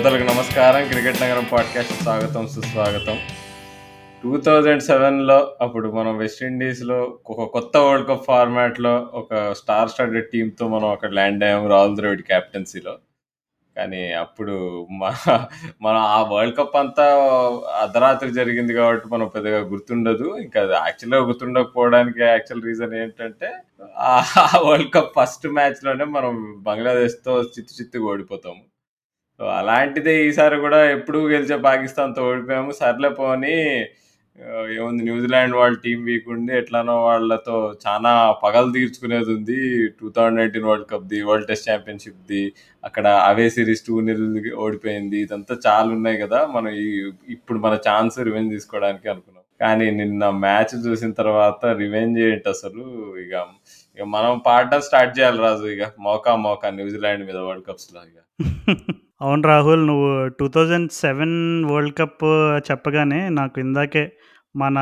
శ్రోతలకు నమస్కారం. క్రికెట్ నగరం పాడ్కాస్ట్ స్వాగతం సుస్వాగతం. టూ థౌజండ్ సెవెన్లో అప్పుడు మనం వెస్టిండీస్లో ఒక కొత్త వరల్డ్ కప్ ఫార్మాట్లో ఒక స్టార్ స్టార్టెడ్ టీంతో మనం అక్కడ ల్యాండ్ అయ్యాము రాహుల్ ద్రవిడ్ క్యాప్టెన్సీలో. కానీ అప్పుడు మా మనం ఆ వరల్డ్ కప్ అంతా అర్ధరాత్రి జరిగింది కాబట్టి మనం పెద్దగా గుర్తుండదు. ఇంకా యాక్చువల్గా గుర్తుండకపోవడానికి యాక్చువల్ రీజన్ ఏంటంటే ఆ వరల్డ్ కప్ ఫస్ట్ మ్యాచ్లోనే మనం బంగ్లాదేశ్తో చిత్తు చిత్తుగా ఓడిపోతాము. సో అలాంటిదే ఈసారి కూడా ఎప్పుడు గెలిచే పాకిస్తాన్తో ఓడిపోయాము. సర్లే పోనీ ఏముంది న్యూజిలాండ్ వాళ్ళ టీం వీక్ ఉండి ఎట్లానో వాళ్ళతో చాలా పగలు తీర్చుకునేది ఉంది. టూ థౌజండ్ ఎయిటీన్ వరల్డ్ కప్ది వరల్డ్ టెస్ట్ ఛాంపియన్షిప్ది అక్కడ అవే సిరీస్ టూ నిల్ ఓడిపోయింది. ఇదంతా చాలా ఉన్నాయి కదా మనం ఈ ఇప్పుడు మన ఛాన్స్ రివెంజ్ తీసుకోవడానికి అనుకున్నాం. కానీ నిన్న మ్యాచ్ చూసిన తర్వాత రివెంజ్ ఏంటి అసలు? ఇక ఇక మనం పాడడం స్టార్ట్ చేయాలి రాజు ఇక. మోకా మోకా న్యూజిలాండ్ మీద వరల్డ్ కప్స్లో ఇక. అవును రాహుల్ నువ్వు two thousand seven world cup చెప్పగానే నాకు ఇందాకే మన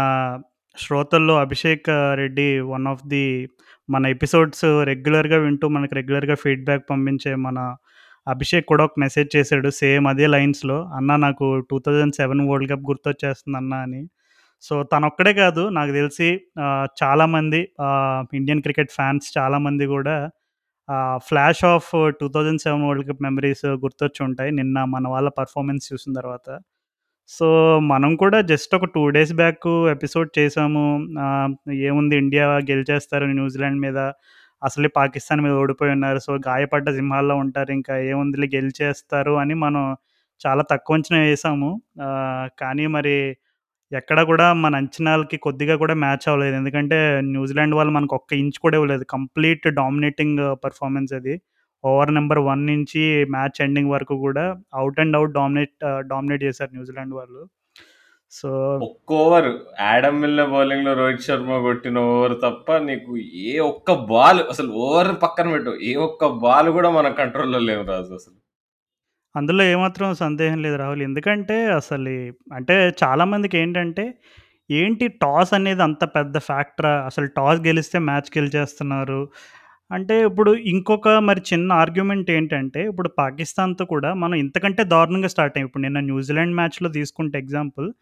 శ్రోతల్లో Abhishek Reddy one of the మన ఎపిసోడ్స్ రెగ్యులర్గా వింటూ మనకు రెగ్యులర్గా ఫీడ్బ్యాక్ పంపించే మన అభిషేక్ కూడా ఒక మెసేజ్ చేశాడు సేమ్ అదే లైన్స్లో అన్న నాకు two thousand seven world cup గుర్తొచ్చేస్తుంది అన్న అని. సో తనొక్కడే కాదు నాకు తెలిసి చాలామంది ఇండియన్ క్రికెట్ ఫ్యాన్స్ చాలామంది కూడా flash of two thousand seven world cup memories గుర్తొచ్చి ఉంటాయి. నిన్న మన వాళ్ళ పర్ఫార్మెన్స్ చూసిన తర్వాత. సో మనం కూడా జస్ట్ ఒక టూ డేస్ బ్యాక్ ఎపిసోడ్ చేసాము. ఏముంది ఇండియా గెలిచేస్తారు న్యూజిలాండ్ మీద. అసలే పాకిస్తాన్ మీద ఓడిపోయి ఉన్నారు. సో గాయపడ్డ సింహాల్లో ఉంటారు. ఇంకా ఏముందిలే గెలిచేస్తారు అని మనం చాలా తక్కువ అంచనా వేసాము. కానీ మరి ఎక్కడ కూడా మన అంచనాలకి కొద్దిగా కూడా మ్యాచ్ అవ్వలేదు. ఎందుకంటే న్యూజిలాండ్ వాళ్ళు మనకు ఒక్క ఇంచ్ కూడా ఇవ్వలేదు. కంప్లీట్ డామినేటింగ్ పర్ఫార్మెన్స్ అది. ఓవర్ నెంబర్ వన్ నుంచి మ్యాచ్ ఎండింగ్ వరకు కూడా out and out dominate dominate చేశారు న్యూజిలాండ్ వాళ్ళు. సో ఒక్క ఓవర్ యాడమ్ మిల్ల బౌలింగ్లో రోహిత్ శర్మ కొట్టిన ఓవర్ తప్ప నీకు ఏ ఒక్క బాల్ అసలు ఓవర్ పక్కన పెట్టు ఏ ఒక్క బాల్ కూడా మన కంట్రోల్లో లేవు రాజు అసలు. అందులో ఏమాత్రం సందేహం లేదు రాహుల్. ఎందుకంటే అసలు ఈ- అంటే చాలామందికి ఏంటంటే ఏంటి టాస్ అనేది అంత పెద్ద ఫ్యాక్టరా? అసలు టాస్ గెలిస్తే మ్యాచ్ గెలిచేస్తున్నారు. అంటే ఇప్పుడు ఇంకొక మరి చిన్న ఆర్గ్యుమెంట్ ఏంటంటే ఇప్పుడు పాకిస్తాన్తో కూడా మనం ఇంతకంటే దారుణంగా స్టార్ట్ అయ్యి. ఇప్పుడు నిన్న న్యూజిలాండ్ మ్యాచ్లో తీసుకుంటే ఎగ్జాంపుల్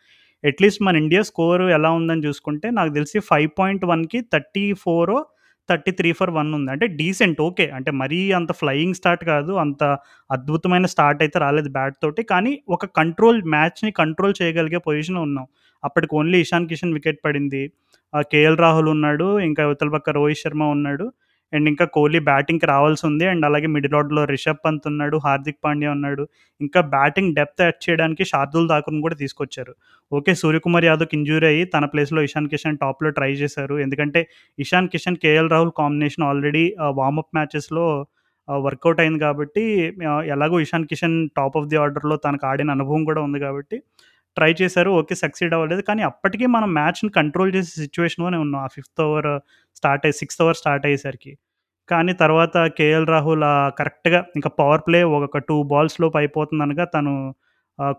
అట్లీస్ట్ మన ఇండియా స్కోర్ ఎలా ఉందని చూసుకుంటే నాకు తెలిసి ఫైవ్ పాయింట్ వన్కి thirty four thirty three for one ఉంది. అంటే డీసెంట్ ఓకే. అంటే మరీ అంత ఫ్లయింగ్ స్టార్ట్ కాదు. అంత అద్భుతమైన స్టార్ట్ అయితే రాలేదు బ్యాట్ తోటి. కానీ ఒక కంట్రోల్ మ్యాచ్ని కంట్రోల్ చేయగలిగే పొజిషన్ ఉన్నాం. అప్పటికి ఓన్లీ ఇషాన్ కిషన్ వికెట్ పడింది. కేఎల్ రాహుల్ ఉన్నాడు. ఇంకా యువతల పక్క రోహిత్ శర్మ ఉన్నాడు. అండ్ ఇంకా కోహ్లీ బ్యాటింగ్కి రావాల్సి ఉంది అండ్ అలాగే మిడిల్ ఆర్డర్లో రిషబ్ పంత్ ఉన్నాడు హార్దిక్ పాండ్యా ఉన్నాడు. ఇంకా బ్యాటింగ్ డెప్త్ యాడ్ చేయడానికి షార్దుల్ ఠాకూర్ని కూడా తీసుకొచ్చారు. ఓకే సూర్యకుమార్ యాదవ్కి ఇంజూరీ అయ్యి తన ప్లేస్లో ఇషాన్ కిషన్ టాప్లో ట్రై చేశారు. ఎందుకంటే Ishan Kishan KL Rahul combination already warmup మ్యాచెస్లో work out అయింది కాబట్టి ఎలాగో Ishan Kishan top of the ఆర్డర్లో తనకు ఆడిన అనుభవం కూడా ఉంది కాబట్టి ట్రై చేశారు ఓకే సక్సీడ్ అవ్వలేదు. కానీ అప్పటికీ మనం మ్యాచ్ని కంట్రోల్ చేసే సిచ్యువేషన్లోనే ఉన్నాం. ఆ ఫిఫ్త్ ఓవర్ స్టార్ట్ అయ్యి సిక్స్త్ ఓవర్ స్టార్ట్ అయ్యేసరికి. కానీ తర్వాత కేఎల్ రాహుల్ కరెక్ట్గా ఇంకా పవర్ ప్లే ఒక టూ బాల్స్ లోపు అయిపోతుంది అనగా తను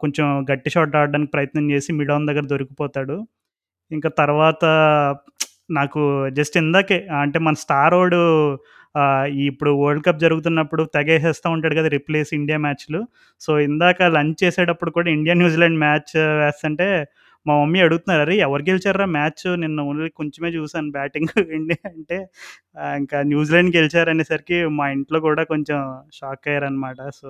కొంచెం గట్టి షాట్ ఆడడానికి ప్రయత్నం చేసి మిడ్ ఆన్ దగ్గర దొరికిపోతాడు. ఇంకా తర్వాత నాకు జస్ట్ ఇందాకే అంటే మన స్టార్ ఓడు ఇప్పుడు వరల్డ్ కప్ జరుగుతున్నప్పుడు తెగేసేస్తూ ఉంటాడు కదా రిప్లేస్ ఇండియా మ్యాచ్లు. సో ఇందాక లంచ్ చేసేటప్పుడు కూడా ఇండియా న్యూజిలాండ్ మ్యాచ్ వేస్తుంటే మా మమ్మీ అడుగుతున్నారు అరే ఎవరు గెలిచారా మ్యాచ్? నిన్న ఓన్లీ కొంచెమే చూసాను బ్యాటింగ్ ఇండియా అంటే. ఇంకా న్యూజిలాండ్ గెలిచారనేసరికి మా ఇంట్లో కూడా కొంచెం షాక్ అయ్యారనమాట సో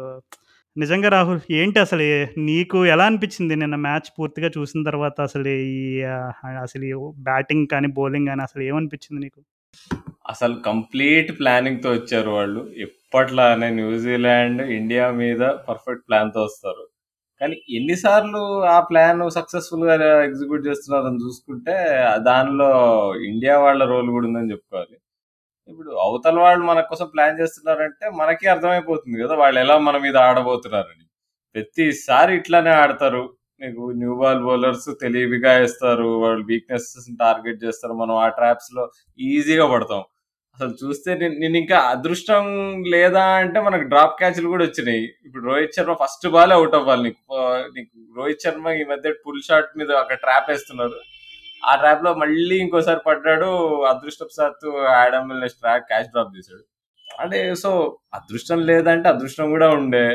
నిజంగా రాహుల్ ఏంటి అసలు నీకు ఎలా అనిపించింది నిన్న మ్యాచ్ పూర్తిగా చూసిన తర్వాత అసలు ఈ అసలు బ్యాటింగ్ కానీ బౌలింగ్ కానీ అసలు ఏమనిపించింది నీకు? అసలు కంప్లీట్ ప్లానింగ్తో వచ్చారు వాళ్ళు. ఎప్పట్లానే న్యూజిలాండ్ ఇండియా మీద పర్ఫెక్ట్ ప్లాన్తో వస్తారు. కానీ ఎన్నిసార్లు ఆ ప్లాన్ సక్సెస్ఫుల్గా ఎగ్జిక్యూట్ చేస్తున్నారని చూసుకుంటే దానిలో ఇండియా వాళ్ళ రోల్ కూడా ఉందని చెప్పుకోవాలి. ఇప్పుడు అవతల వాళ్ళు మన కోసం ప్లాన్ చేస్తున్నారంటే మనకి అర్థమైపోతుంది కదా వాళ్ళు ఎలా మన మీద ఆడబోతున్నారని. ప్రతిసారి ఇట్లానే ఆడతారు. నీకు న్యూ బాల్ బౌలర్స్ తెలివిగా వేస్తారు వాళ్ళు వీక్నెస్ టార్గెట్ చేస్తారు. మనం ఆ ట్రాప్స్లో ఈజీగా పడతాం. అసలు చూస్తే నేను నేను ఇంకా అదృష్టం లేదా అంటే మనకు డ్రాప్ క్యాచ్లు కూడా వచ్చినాయి. ఇప్పుడు Rohit Sharma first ball out అవ్వాలి నీకు. నీకు రోహిత్ శర్మ ఈ మధ్య పుల్ షాట్ మీద ఒక ట్రాప్ వేస్తున్నారు. ఆ ట్రాప్లో మళ్ళీ ఇంకోసారి పడ్డాడు అదృష్టవశాత్తు ఆడమ్ ట్రాక్ క్యాచ్ డ్రాప్ చేశాడు. అంటే సో అదృష్టం లేదంటే అదృష్టం కూడా ఉండే.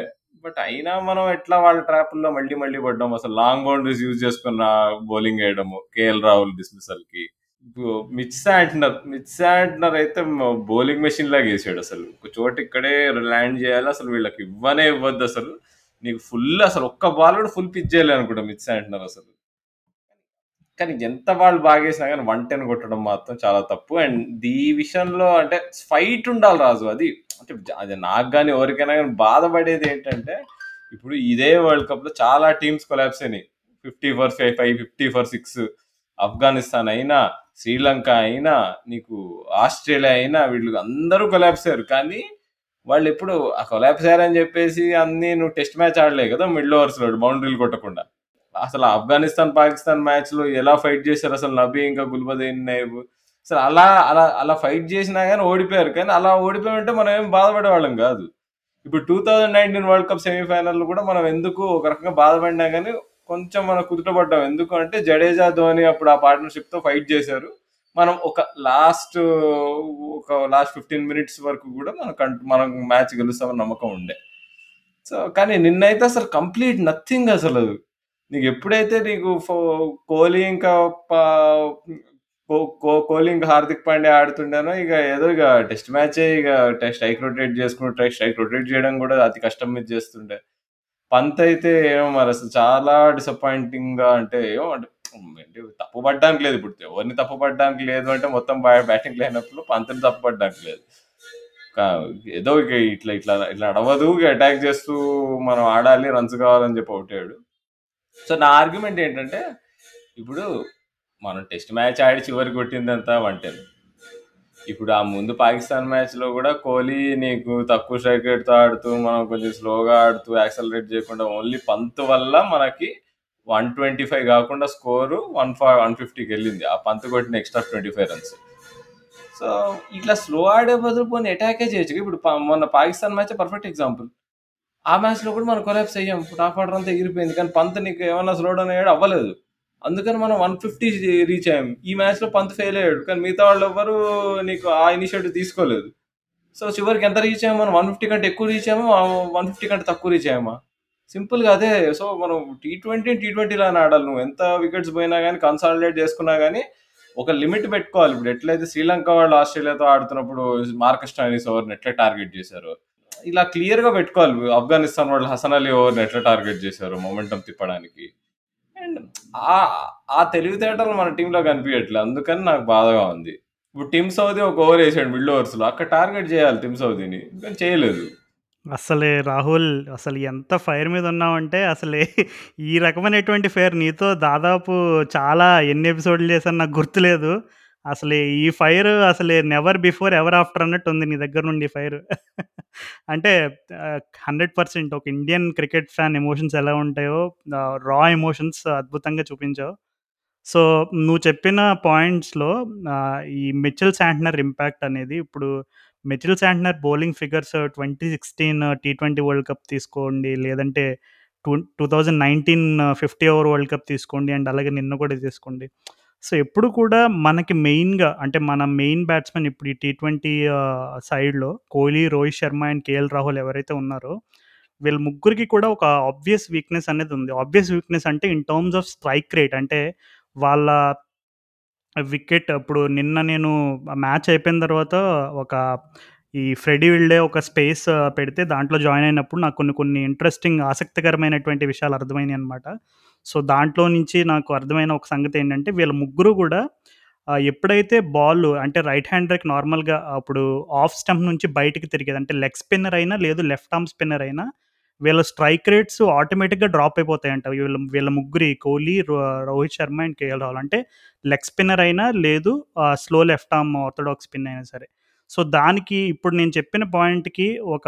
బట్ అయినా మనం ఎట్లా వాళ్ళ ట్రాపుల్లో మళ్ళీ మళ్ళీ పడ్డాం? అసలు లాంగ్ బౌండరీస్ యూజ్ చేసుకున్న బౌలింగ్ వేయడము కేఎల్ రాహుల్ డిస్మిసల్కి. మిచ్ శాంట్నర్ మిచ్ శాంట్నర్ అయితే బౌలింగ్ మెషిన్ లాగా వేసాడు అసలు. ఒక చోట ఇక్కడే ల్యాండ్ చేయాలి అసలు వీళ్ళకి ఇవ్వనే ఇవ్వద్దు అసలు. నీకు ఫుల్ అసలు ఒక్క బాల్ కూడా ఫుల్ పిచ్ చేయాలి అనుకుంటా మిచ్ శాంట్నర్ అసలు. కానీ ఎంత వాళ్ళు బాగా వేసినా కానీ వన్ టెన్ కొట్టడం మాత్రం చాలా తప్పు. అండ్ ఈ విషయంలో అంటే ఫైట్ ఉండాలి రాజు అది అంటే అది నాకు కానీ ఎవరికైనా కానీ బాధపడేది ఏంటంటే ఇప్పుడు ఇదే వరల్డ్ కప్లో చాలా టీమ్స్ కొలాబ్స్ అయినాయి. Fifty for five five fifty for six. Afghanistan అయినా శ్రీలంక అయినా నీకు ఆస్ట్రేలియా అయినా వీళ్ళు అందరూ కొలాబ్స్ అయ్యారు. కానీ వాళ్ళు ఎప్పుడు ఆ కొలాబ్స్ అయ్యారని చెప్పేసి అన్ని నువ్వు టెస్ట్ మ్యాచ్ ఆడలే కదా మిడిల్ ఓవర్స్లో బౌండరీలు కొట్టకుండా. అసలు ఆఫ్ఘనిస్తాన్ పాకిస్తాన్ మ్యాచ్లో ఎలా ఫైట్ చేశారు అసలు నబీ ఇంకా గుల్బదీన్ నైబ్ అసలు అలా అలా అలా ఫైట్ చేసినా కానీ ఓడిపోయారు. కానీ అలా ఓడిపోయి ఉంటే మనం ఏం బాధపడే వాళ్ళం కాదు. ఇప్పుడు two thousand nineteen world cup semifinal కూడా మనం ఎందుకు ఒక రకంగా బాధపడినా కానీ కొంచెం మనం కుదుటపడ్డాం. ఎందుకు అంటే జడేజా ధోని అప్పుడు ఆ పార్ట్నర్షిప్తో ఫైట్ చేశారు. మనం ఒక లాస్ట్ ఒక లాస్ట్ ఫిఫ్టీన్ మినిట్స్ వరకు కూడా మన మనం మ్యాచ్ గెలుస్తామని నమ్మకం ఉండే. సో కానీ నిన్నైతే అసలు కంప్లీట్ నథింగ్ అసలు. నీకు ఎప్పుడైతే నీకు కోహ్లీ ఇంకా కోలింగ్ హార్దిక్ పాండే ఆడుతుండేనో ఇక ఏదో ఇక టెస్ట్ మ్యాచే ఇక స్ట్రైక్ రొటేట్ చేసుకుంటే స్ట్రైక్ రొటేట్ చేయడం కూడా అతి కష్టం మీద చేస్తుండే. పంత్ అయితే ఏమో మరి అసలు చాలా డిసప్పాయింటింగ్గా అంటే ఏమో అంటే తప్పు పడడానికి లేదు ఇప్పుడు. ఎవరిని తప్పు పడడానికి లేదు అంటే మొత్తం బ్యాటింగ్ లేనప్పుడు పంతని తప్పు పడడానికి లేదు ఏదో ఇక ఇట్లా ఇట్లా ఇట్లా అడవదు అటాక్ చేస్తూ మనం ఆడాలి రన్స్ కావాలని చెప్పి ఒకటాడు సో నా ఆర్గ్యుమెంట్ ఏంటంటే ఇప్పుడు మనం టెస్ట్ మ్యాచ్ ఆడి చివరి కొట్టిందంతా వన్ టెన్ ఇప్పుడు ఆ ముందు పాకిస్తాన్ మ్యాచ్లో కూడా కోహ్లీ నీకు తక్కువ స్ట్రైక్ రేట్తో ఆడుతూ మనం కొంచెం స్లోగా ఆడుతూ యాక్సలరేట్ చేయకుండా ఓన్లీ పంత్ వల్ల మనకి వన్ ట్వంటీ ఫైవ్ కాకుండా స్కోరు వన్ ఫైవ్ వన్ ఫిఫ్టీకి వెళ్ళింది. ఆ పంత్ కొట్టిన extra twenty five runs. So ఇట్లా స్లో ఆడే బదులు పోనీ అటాకే చేయొచ్చు. ఇప్పుడు మొన్న పాకిస్తాన్ మ్యాచ్ పర్ఫెక్ట్ ఎగ్జాంపుల్ ఆ మ్యాచ్లో కూడా మనం కొలాప్స్ అయ్యాం. టాప్ ఆర్డర్ అంతా ఎగిరిపోయింది. కానీ పంత్ నీకు ఏమన్నా స్లో డౌన్ అయ్యాడు అవ్వలేదు. అందుకని మనం వన్ ఫిఫ్టీ రీచ్ అయ్యాం. ఈ మ్యాచ్లో పంత్ ఫెయిల్ అయ్యాడు. కానీ మిగతా వాళ్ళు ఎవ్వరు నీకు ఆ ఇనిషియేటివ్ తీసుకోలేదు. సో చివరికి ఎంత రీచ్ అయ్యాము మనం వన్ ఫిఫ్టీ కంటే ఎక్కువ రీచ్ అయ్యామో వన్ ఫిఫ్టీ కంటే తక్కువ రీచ్ అయ్యామా? సింపుల్గా అదే. సో మనం టీ ట్వంటీ టీ ట్వంటీలానే ఆడాలి నువ్వు. ఎంత వికెట్స్ పోయినా కానీ కన్సాలిడేట్ చేసుకున్నా కానీ ఒక లిమిట్ పెట్టుకోవాలి. ఇప్పుడు ఎట్లయితే శ్రీలంక వాళ్ళు ఆస్ట్రేలియాతో ఆడుతున్నప్పుడు మార్కస్ స్టాయినిస్ ఓవర్ని ఎట్లా టార్గెట్ చేశారు? ఇలా క్లియర్గా పెట్టుకోవాలి. ఆఫ్ఘనిస్తాన్ వాళ్ళు హసన్ అలీ ఓవర్ని ఎట్లా టార్గెట్ చేశారు మొమెంటం తిప్పడానికి. అండ్ ఆ తెలివితేటలు మన టీంలో కనిపించట్లేదు అందుకని నాకు బాధగా ఉంది. ఇప్పుడు టీమ్ సౌదీ ఒక ఓవర్ వేసాడు మిడ్ ఓవర్స్లో అక్కడ టార్గెట్ చేయాలి టీమ్ సౌదీని. కానీ చేయలేదు. అసలే రాహుల్ అసలు ఎంత ఫైర్ మీద ఉన్నావంటే అసలే ఈ రకమైనటువంటి ఫైర్ నీతో దాదాపు చాలా ఎన్ని ఎపిసోడ్లు చేశాను నాకు గుర్తులేదు. అసలు ఈ ఫైర్ అసలు నెవర్ బిఫోర్ ఎవర్ ఆఫ్టర్ అన్నట్టు ఉంది నీ దగ్గర నుండి ఫైర్. అంటే హండ్రెడ్ పర్సెంట్ ఒక ఇండియన్ క్రికెట్ ఫ్యాన్ ఎమోషన్స్ ఎలా ఉంటాయో రా ఎమోషన్స్ అద్భుతంగా చూపించావు. సో నువ్వు చెప్పిన పాయింట్స్లో ఈ మిచిల్ శాంట్నర్ ఇంపాక్ట్ అనేది ఇప్పుడు Mitchell Santner bowling figures twenty sixteen T twenty world cup తీసుకోండి లేదంటే two two thousand nineteen fifty over world cup తీసుకోండి అండ్ అలాగే నిన్న కూడా తీసుకోండి. సో ఎప్పుడు కూడా మనకి మెయిన్గా అంటే మన మెయిన్ బ్యాట్స్మెన్ ఇప్పుడు ఈ టీ ట్వంటీ సైడ్లో కోహ్లీ రోహిత్ శర్మ అండ్ కేఎల్ రాహుల్ ఎవరైతే ఉన్నారో వీళ్ళ ముగ్గురికి కూడా ఒక ఆబ్వియస్ వీక్నెస్ అనేది ఉంది. ఆబ్వియస్ వీక్నెస్ అంటే in terms of strike rate. అంటే వాళ్ళ వికెట్ ఇప్పుడు నిన్న నేను మ్యాచ్ అయిపోయిన తర్వాత ఒక ఈ ఫ్రెడీ విల్డే ఒక స్పేస్ పెడితే దాంట్లో జాయిన్ అయినప్పుడు నాకు కొన్ని కొన్ని ఇంట్రెస్టింగ్ ఆసక్తికరమైనటువంటి విషయాలు అర్థమైనాయి అనమాట సో దాంట్లో నుంచి నాకు అర్థమైన ఒక సంగతి ఏంటంటే వీళ్ళ ముగ్గురు కూడా ఎప్పుడైతే బాల్ అంటే రైట్ హ్యాండర్కి నార్మల్గా అప్పుడు ఆఫ్ స్టంప్ నుంచి బయటికి తిరిగేది అంటే లెగ్ స్పిన్నర్ అయినా లేదు లెఫ్ట్ ఆర్మ్ స్పిన్నర్ అయినా వీళ్ళ స్ట్రైక్ రేట్స్ ఆటోమేటిక్గా డ్రాప్ అయిపోతాయంట. వీళ్ళ వీళ్ళ ముగ్గురి కోహ్లీ రోహిత్ శర్మ అండ్ కేఎల్ రాహుల్ అంటే లెగ్ స్పిన్నర్ అయినా లేదు slow left arm orthodox spin అయినా సరే. సో దానికి ఇప్పుడు నేను చెప్పిన పాయింట్కి ఒక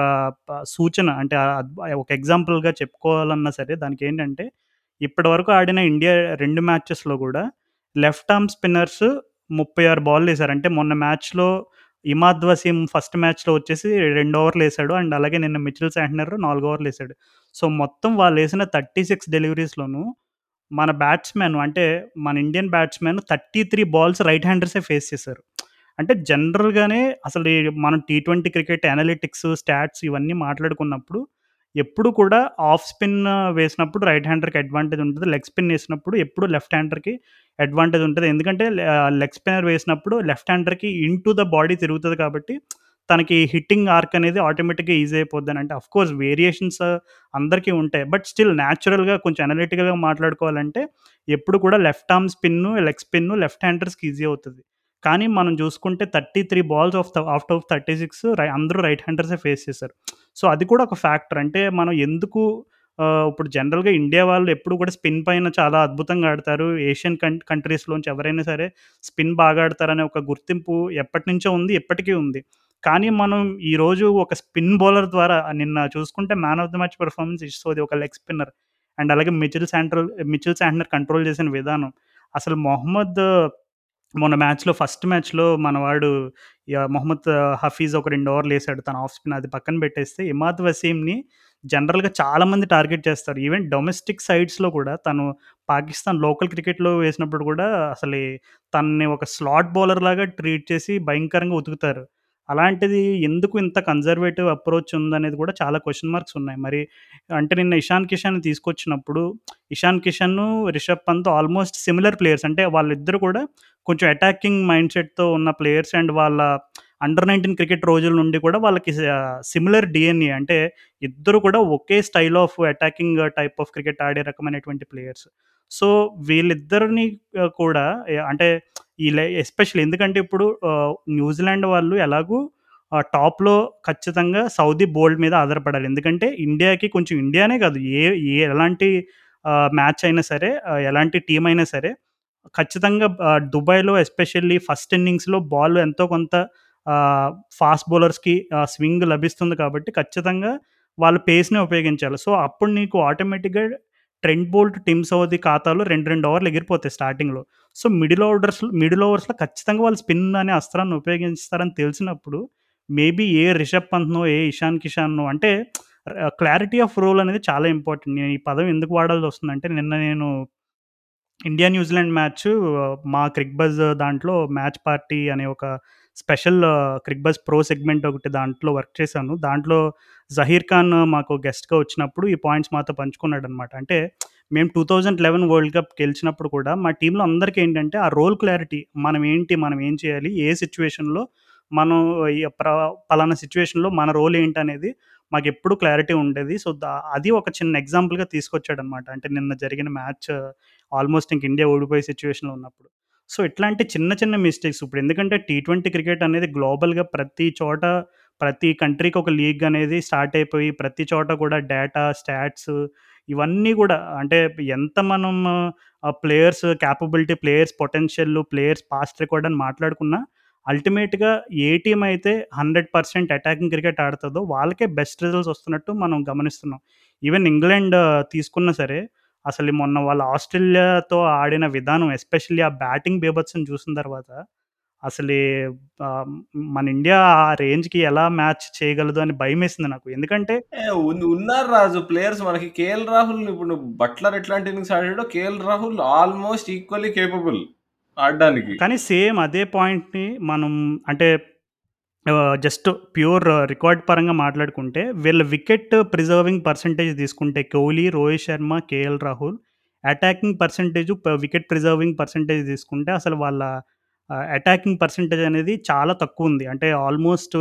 సూచన అంటే ఒక ఎగ్జాంపుల్గా చెప్పుకోవాలన్నా సరే దానికి ఏంటంటే ఇప్పటి వరకు ఆడిన ఇండియా రెండు మ్యాచెస్లో కూడా లెఫ్ట్ ఆర్మ్ స్పిన్నర్స్ ముప్పై ఆరు బాల్ వేశారు. అంటే మొన్న మ్యాచ్లో ఇమాద్ వసీం ఫస్ట్ మ్యాచ్లో వచ్చేసి రెండు ఓవర్లు వేసాడు అండ్ అలాగే నిన్న మిచిల్ శాంటనర్ నాలుగు ఓవర్లు వేసాడు సో మొత్తం వాళ్ళు వేసిన థర్టీ సిక్స్ డెలివరీస్లోనూ మన బ్యాట్స్మెన్ అంటే మన Indian batsmen thirty three balls right హ్యాండర్సే face చేశారు. అంటే జనరల్గానే అసలు మనం T twenty cricket analytics stats ఇవన్నీ మాట్లాడుకున్నప్పుడు ఎప్పుడు కూడా ఆఫ్ స్పిన్ వేసినప్పుడు రైట్ హ్యాండర్‌కి అడ్వాంటేజ్ ఉంటుంది. లెగ్ స్పిన్ వేసినప్పుడు ఎప్పుడు లెఫ్ట్ హ్యాండర్‌కి అడ్వాంటేజ్ ఉంటుంది. ఎందుకంటే లెగ్ స్పిన్నర్ వేసినప్పుడు లెఫ్ట్ హ్యాండర్‌కి ఇంటూ ద బాడీ తిరుగుతుంది కాబట్టి తనకి హిట్టింగ్ ఆర్క్ అనేది ఆటోమేటిక్‌గా ఈజీ అయిపోద్ది అని. అంటే ఆఫ్‌కోర్స్ వేరియేషన్స్ అందరికీ ఉంటాయి. బట్ స్టిల్ న్యాచురల్‌గా కొంచెం అనలిటికల్‌గా మాట్లాడుకోవాలంటే ఎప్పుడు కూడా లెఫ్ట్ ఆర్మ్ స్పిన్ను, లెగ్ స్పిన్ను లెఫ్ట్ హ్యాండర్స్‌కి ఈజీ అవుతుంది. కానీ మనం చూసుకుంటే 33 balls of the of thirty six అందరూ రైట్ హ్యాండర్సే ఫేస్ చేశారు. సో, అది కూడా ఒక ఫ్యాక్టర్. అంటే మనం ఎందుకు ఇప్పుడు జనరల్‌గా ఇండియా వాళ్ళు ఎప్పుడు కూడా స్పిన్ పైన చాలా అద్భుతంగా ఆడతారు. ఏషియన్ కం కంట్రీస్‌లోంచి ఎవరైనా సరే స్పిన్ బాగా ఆడతారనే ఒక గుర్తింపు ఎప్పటినుంచో ఉంది. ఎప్పటికీ ఉంది. కానీ మనం ఈరోజు ఒక స్పిన్ బౌలర్ ద్వారా నిన్న చూసుకుంటే man of the match performance ఇస్తుంది ఒక లెగ్ స్పిన్నర్. అండ్ అలాగే Mitchell Santner Mitchell Santner control చేసిన విధానం. అసలు మొహమ్మద్ మొన్న మ్యాచ్‌లో ఫస్ట్ మ్యాచ్‌లో మనవాడు మొహమ్మద్ హఫీజ్ ఒక రెండు ఓవర్లు వేసాడు తన ఆఫ్ స్పిన్ అది పక్కన పెట్టేస్తే ఇమాద్ వసీంని జనరల్‌గా చాలామంది టార్గెట్ చేస్తారు. ఈవెన్ డొమెస్టిక్ సైడ్స్‌లో కూడా తను పాకిస్తాన్ లోకల్ క్రికెట్‌లో వేసినప్పుడు కూడా అసలు తనని ఒక స్లాట్ బౌలర్ లాగా ట్రీట్ చేసి భయంకరంగా ఉతుకుతారు. అలాంటిది ఎందుకు ఇంత కన్జర్వేటివ్ అప్రోచ్ ఉందనేది కూడా చాలా క్వశ్చన్ మార్క్స్ ఉన్నాయి. మరి అంటే నిన్న ఇషాన్ కిషన్ తీసుకొచ్చినప్పుడు Ishan కిషన్ను, Rishabh Pant almost similar players. అంటే వాళ్ళిద్దరూ కూడా కొంచెం అటాకింగ్ మైండ్‌సెట్‌తో ఉన్న ప్లేయర్స్ అండ్ వాళ్ళ అండర్ 19 క్రికెట్ రోజుల నుండి కూడా వాళ్ళకి సిమిలర్ డిఎన్ఏ అంటే ఇద్దరు కూడా ఒకే style of attacking type of cricket ఆడే రకమైనటువంటి ప్లేయర్స్. సో, వీళ్ళిద్దరిని కూడా అంటే ఈ ఎస్పెషల్లీ ఎందుకంటే ఇప్పుడు న్యూజిలాండ్ వాళ్ళు ఎలాగూ టాప్‌లో ఖచ్చితంగా సౌదీ బోల్డ్ మీద ఆధారపడాలి. ఎందుకంటే ఇండియాకి కొంచెం ఇండియానే కాదు ఏ ఏ ఎలాంటి మ్యాచ్ అయినా సరే ఎలాంటి టీం అయినా సరే ఖచ్చితంగా దుబాయ్‌లో ఎస్పెషల్లీ ఫస్ట్ ఇన్నింగ్స్‌లో బాల్ ఎంతో కొంత ఫాస్ట్ బౌలర్స్‌కి స్వింగ్ లభిస్తుంది కాబట్టి ఖచ్చితంగా వాళ్ళ పేస్ని ఉపయోగించాలి. సో, అప్పుడు నీకు ఆటోమేటిక్‌గా ట్రెండ్ బోల్ట్, టిమ్ సౌదీ ఖాతాలో 2, 2 ఓవర్లు ఎగిరిపోతాయి స్టార్టింగ్‌లో. సో, మిడిల్ ఓవర్స్ మిడిల్ ఓవర్స్‌లో ఖచ్చితంగా వాళ్ళు స్పిన్ అనే అస్త్రాన్ని ఉపయోగిస్తారని తెలిసినప్పుడు మేబీ ఏ రిషబ్ పంత్‌నో, ఏ ఇషాన్ కిషాన్‌నో అంటే క్లారిటీ ఆఫ్ రోల్ అనేది చాలా ఇంపార్టెంట్. నేను ఈ పదం ఎందుకు వాడాల్సి వస్తుందంటే నిన్న నేను ఇండియా న్యూజిలాండ్ మ్యాచ్ మా క్రిక్ బజ్ దాంట్లో మ్యాచ్ పార్టీ అనే ఒక special Cricbuzz pro segment ఒకటి దాంట్లో వర్క్ చేశాను. దాంట్లో జహీర్ ఖాన్ మాకు గెస్ట్‌గా వచ్చినప్పుడు ఈ పాయింట్స్ మాతో పంచుకున్నాడనమాట. అంటే మేము 2011 వరల్డ్ కప్ గెలిచినప్పుడు కూడా మా టీంలో అందరికి ఏంటంటే ఆ రోల్ క్లారిటీ మనం ఏంటి? మనం ఏం చేయాలి? ఏ సిచ్యువేషన్లో మనం పలానా సిచ్యువేషన్లో మన రోల్ ఏంటి అనేది మాకు ఎప్పుడు క్లారిటీ ఉండేది. సో, దా అది ఒక చిన్న ఎగ్జాంపుల్‌గా తీసుకొచ్చాడనమాట. అంటే నిన్న జరిగిన మ్యాచ్ ఆల్మోస్ట్ ఇంక ఇండియా ఓడిపోయే సిచ్యువేషన్లో ఉన్నప్పుడు. సో, ఇట్లాంటి చిన్న చిన్న మిస్టేక్స్ ఇప్పుడు ఎందుకంటే టీ ట్వంటీ క్రికెట్ అనేది గ్లోబల్‌గా ప్రతి చోట ప్రతి కంట్రీకి ఒక లీగ్ అనేది స్టార్ట్ అయిపోయి ప్రతి చోట కూడా డేటా, స్టాట్స్ ఇవన్నీ కూడా అంటే ఎంత మనం players capability players potential, players past record అని మాట్లాడుకున్నా అల్టిమేట్‌గా ఏ టీమ్ అయితే 100% అటాకింగ్ క్రికెట్ ఆడుతుందో వాళ్ళకే బెస్ట్ రిజల్ట్స్ వస్తున్నట్టు మనం గమనిస్తున్నాం. ఈవెన్ ఇంగ్లాండ్ తీసుకున్నా సరే అసలు మొన్న వాళ్ళు ఆస్ట్రేలియాతో ఆడిన విధానం ఎస్పెషల్లీ ఆ బ్యాటింగ్ బీభత్సం చూసిన తర్వాత అసలీ మన ఇండియా ఆ రేంజ్‌కి ఎలా మ్యాచ్ చేయగలదు అని భయమేసింది నాకు. ఎందుకంటే ఉన్నారు రాజు ప్లేయర్స్ మనకి కేఎల్ రాహుల్ ఇప్పుడు బట్లర్ ఎట్లాంటి innings ఆడాడో KL Rahul almost equally capable ఆడడానికి. కానీ సేమ్ అదే పాయింట్‌ని మనం అంటే జస్ట్ ప్యూర్ రికార్డ్ పరంగా మాట్లాడుకుంటే వీళ్ళ వికెట్ ప్రిజర్వింగ్ పర్సెంటేజ్ తీసుకుంటే Kohli, Rohit Sharma, KL Rahul attacking percentage wicket preserving percentage తీసుకుంటే అసలు వాళ్ళ అటాకింగ్ పర్సెంటేజ్ అనేది చాలా తక్కువ ఉంది అంటే ఆల్మోస్ట్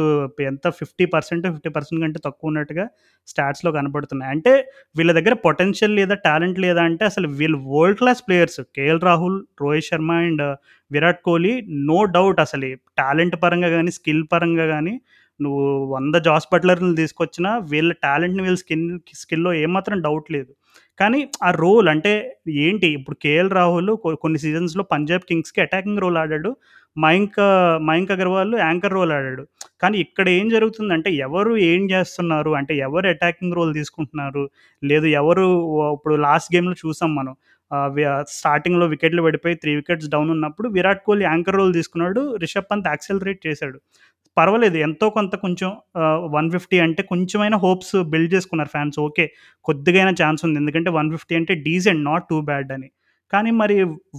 ఎంత 50% 50% కంటే తక్కువ ఉన్నట్టుగా స్టాట్స్‌లో కనపడుతున్నాయి. అంటే వీళ్ళ దగ్గర పొటెన్షియల్ లేదా, టాలెంట్ లేదా అంటే అసలు వీళ్ళు world class players. KL Rahul, Rohit Sharma and Virat Kohli no doubt అసలు టాలెంట్ పరంగా కానీ స్కిల్ పరంగా కానీ నువ్వు వంద జాస్ బట్లర్‌ని తీసుకొచ్చినా వీళ్ళ టాలెంట్‌ని వీళ్ళ స్కిన్ స్కిల్‌లో ఏమాత్రం డౌట్ లేదు. కానీ ఆ రోల్ అంటే ఏంటి ఇప్పుడు కేఎల్ రాహుల్ కొన్ని సీజన్స్‌లో పంజాబ్ కింగ్స్‌కి అటాకింగ్ రోల్ ఆడాడు. మయాంక్ మయంక్ అగర్వాల్ యాంకర్ రోల్ ఆడాడు. కానీ ఇక్కడ ఏం జరుగుతుందంటే ఎవరు ఏం చేస్తున్నారు? అంటే ఎవరు అటాకింగ్ రోల్ తీసుకుంటున్నారు? లేదు ఎవరు ఇప్పుడు లాస్ట్ గేమ్‌లో చూసాం మనం. స్టార్టింగ్‌లో వికెట్లు పడిపోయి త్రీ వికెట్స్ డౌన్ ఉన్నప్పుడు విరాట్ కోహ్లీ యాంకర్ రోల్ తీసుకున్నాడు. రిషబ్ పంత్ యాక్సెలరేట్ చేశాడు. పర్వాలేదు ఎంతో కొంత కొంచెం వన్ ఫిఫ్టీ అంటే కొంచెమైనా హోప్స్ బిల్డ్ చేసుకున్నారు ఫ్యాన్స్. ఓకే. కొద్దిగైనా ఛాన్స్ ఉంది. ఎందుకంటే 150 అంటే డీసెంట్ నాట్ టూ బ్యాడ్ అని. కానీ మరి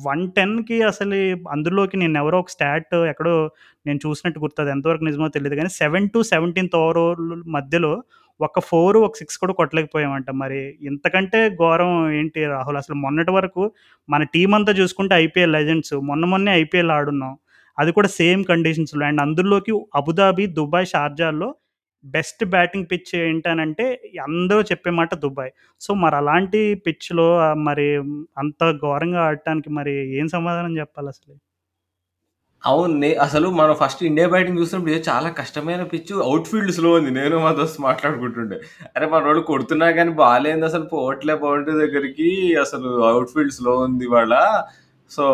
110కి అసలు అందులోకి నేను ఎవరో ఒక స్టాట్ ఎక్కడో నేను చూసినట్టు గుర్తుంది ఎంతవరకు నిజమో తెలియదు కానీ సెవెన్ టు సెవెంటీన్త్ ఓవర్ మధ్యలో ఒక ఫోర్ ఒక సిక్స్ కూడా కొట్టలేకపోయామంట. మరి ఇంతకంటే ఘోరం ఏంటి రాహుల్? అసలు మొన్నటి వరకు మన టీం అంతా చూసుకుంటే ఐపీఎల్ లెజెండ్స్. మొన్న మొన్నే ఐపీఎల్ ఆడున్నాం. అది కూడా సేమ్ కండిషన్స్‌లో అండ్ అందులోకి అబుదాబి, దుబాయ్, షార్జాల్లో బెస్ట్ బ్యాటింగ్ పిచ్ ఏంటనంటే అందరూ చెప్పే మాట దుబాయ్. సో, మరి అలాంటి పిచ్‌లో మరి అంత ఘోరంగా ఆడటానికి మరి ఏం సమాధానం చెప్పాలి అసలు అవును. అసలు మనం ఫస్ట్ ఇండియా బ్యాటింగ్ చూసినప్పుడు ఇది చాలా కష్టమైన పిచ్ అవుట్ ఫీల్డ్ స్లో ఉంది. నేను మా దోస్త్ మాట్లాడుకుంటుండే. అరే మనోడు కొడుతున్నా కానీ బాగాలేదు అసలు పోవట్లే బౌండరీ దగ్గరికి. అసలు అవుట్ ఫీల్డ్ స్లో ఉంది వాళ్ళ సో,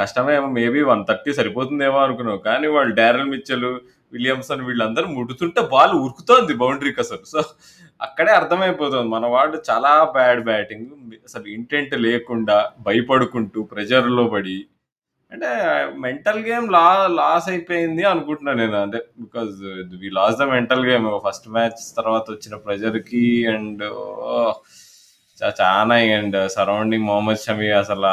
కష్టమేమో మేబీ 130 సరిపోతుందేమో అనుకున్నావు కానీ వాళ్ళు డారెల్ మిచ్చలు విలియమ్సన్ వీళ్ళందరూ ముడుతుంటే బాల్ ఉరుకుతోంది బౌండరీకి అసలు. సో, అక్కడే అర్థమైపోతుంది. మన వాడు చాలా బ్యాడ్ బ్యాటింగ్. అసలు ఇంటెంట్ లేకుండా భయపడుకుంటూ ప్రెషర్‌లో పడి అంటే మెంటల్ గేమ్ లా లాస్ అయిపోయింది అనుకుంటున్నా నేను. అంటే because we loss the mental game. First match తర్వాత వచ్చిన ప్రెషర్‌కి అండ్ చాలా అండ్ సరౌండింగ్ మొహమ్మద్ షమి అసలు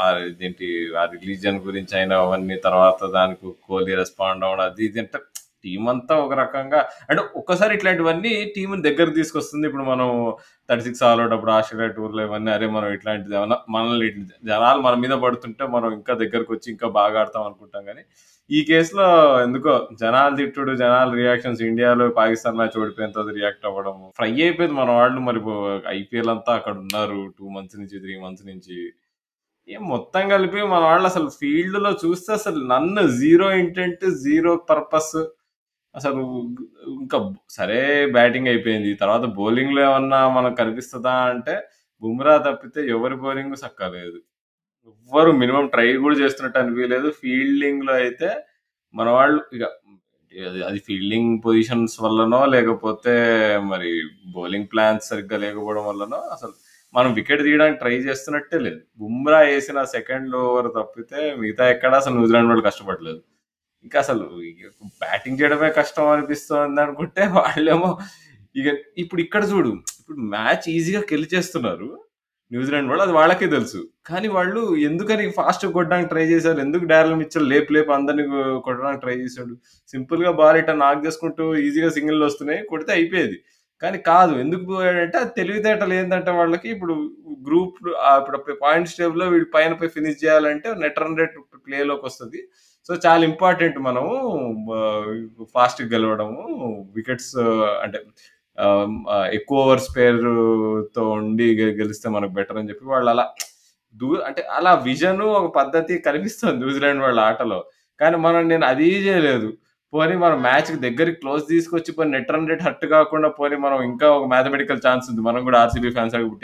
ఏంటి ఇదేంటి ఆ రిలీజియన్ గురించి అయినా అవన్నీ తర్వాత దానికి కోహ్లీ రెస్పాండ్ అవ్వడం అది ఇది అంటే టీం అంతా ఒక రకంగా అంటే ఒక్కసారి ఇట్లాంటివన్నీ టీంని దగ్గర తీసుకొస్తుంది. ఇప్పుడు మనం 36 ఆల్ అవుట్ అప్పుడు ఆస్ట్రేలియా టూర్‌లో ఇవన్నీ అరే మనం ఇట్లాంటిది ఏమన్నా మనల్ని జనాలు మన మీద పడుతుంటే మనం ఇంకా దగ్గరకొచ్చి ఇంకా బాగా ఆడతాం అనుకుంటాం కానీ ఈ కేసులో ఎందుకో జనాలు తిట్టుడు, జనాల రియాక్షన్స్ ఇండియాలో పాకిస్తాన్ మ్యాచ్ ఓడిపోయినంత రియాక్ట్ అవ్వడం. ఫ్రై అయిపోయింది మన వాళ్ళు మరి ఐపీఎల్ అంతా అక్కడ ఉన్నారు. టూ మంత్స్ నుంచి, త్రీ మంత్స్ నుంచి. ఏం మొత్తం కలిపి మన వాళ్ళు అసలు ఫీల్డ్‌లో చూస్తే అసలు నన్ను జీరో ఇంటెంట్, జీరో పర్పస్ అసలు ఇంకా సరే బ్యాటింగ్ అయిపోయింది. తర్వాత బౌలింగ్‌లో ఏమన్నా మనకు కనిపిస్తదా అంటే బుమ్రా తప్పితే ఎవరి బౌలింగ్ సక్కగా లేదు. ఎవ్వరు మినిమమ్ ట్రై కూడా చేస్తున్నట్టు అనిపియలేదు. ఫీల్డింగ్‌లో అయితే మన వాళ్ళు ఇక అది అది ఫీల్డింగ్ పొజిషన్స్ వల్లనో లేకపోతే మరి బౌలింగ్ ప్లాన్స్ సరిగ్గా లేకపోవడం వల్లనో అసలు మనం వికెట్ తీయడానికి ట్రై చేస్తున్నట్టే లేదు. బుమ్రా ఏసిన సెకండ్ ఓవర్ తప్పితే మిగతా ఎక్కడ అసలు న్యూజిలాండ్ వాళ్ళు కష్టపడలేదు. ఇంకా అసలు బ్యాటింగ్ చేయడమే కష్టం అనిపిస్తుంది అనుకుంటే వాళ్ళేమో ఇక ఇప్పుడు ఇక్కడ చూడు ఇప్పుడు మ్యాచ్ ఈజీగా గెలిచేస్తున్నారు. న్యూజిలాండ్ వాళ్ళు అది వాళ్ళకే తెలుసు. కానీ వాళ్ళు ఎందుకని ఫాస్ట్ కొట్టడానికి ట్రై చేశారు? ఎందుకు డారెల్ మిచెల్ లేపు లేపు అందరిని కొట్టడానికి ట్రై చేశాడు సింపుల్గా బాల్ ఇట్లా నాక్ చేసుకుంటూ ఈజీగా సింగిల్ వస్తున్నాయి. కొడితే అయిపోయేది. కానీ కాదు. ఎందుకు పోయాడంటే అది తెలివితేటలు ఏంటంటే వాళ్ళకి ఇప్పుడు గ్రూప్ ఇప్పుడు పాయింట్స్ టేబుల్‌లో వీడు పైన పోయి ఫినిష్ చేయాలంటే నెట్ రన్ రేట్ వస్తుంది సో, చాలా ఇంపార్టెంట్ మనము ఫాస్ట్‌గా గెలవడము. వికెట్స్ అంటే ఎక్కువ ఓవర్స్ పేరుతో ఉండి గె గెలిస్తే మనకు బెటర్ అని చెప్పి వాళ్ళు అలా దూ అంటే అలా విజను ఒక పద్ధతి కనిపిస్తుంది న్యూజిలాండ్ వాళ్ళ ఆటలో. కానీ మనం నేను అది చేయలేదు. పోనీ మనం మ్యాచ్‌కి దగ్గరికి క్లోజ్ తీసుకొచ్చి పోనీ నెట్ రన్ రేట్ హర్ట్ కాకుండా పోనీ మనం ఇంకా ఒక మ్యాథమెటికల్ ఛాన్స్ ఉంది. మనం కూడా ఆర్‌సీబీ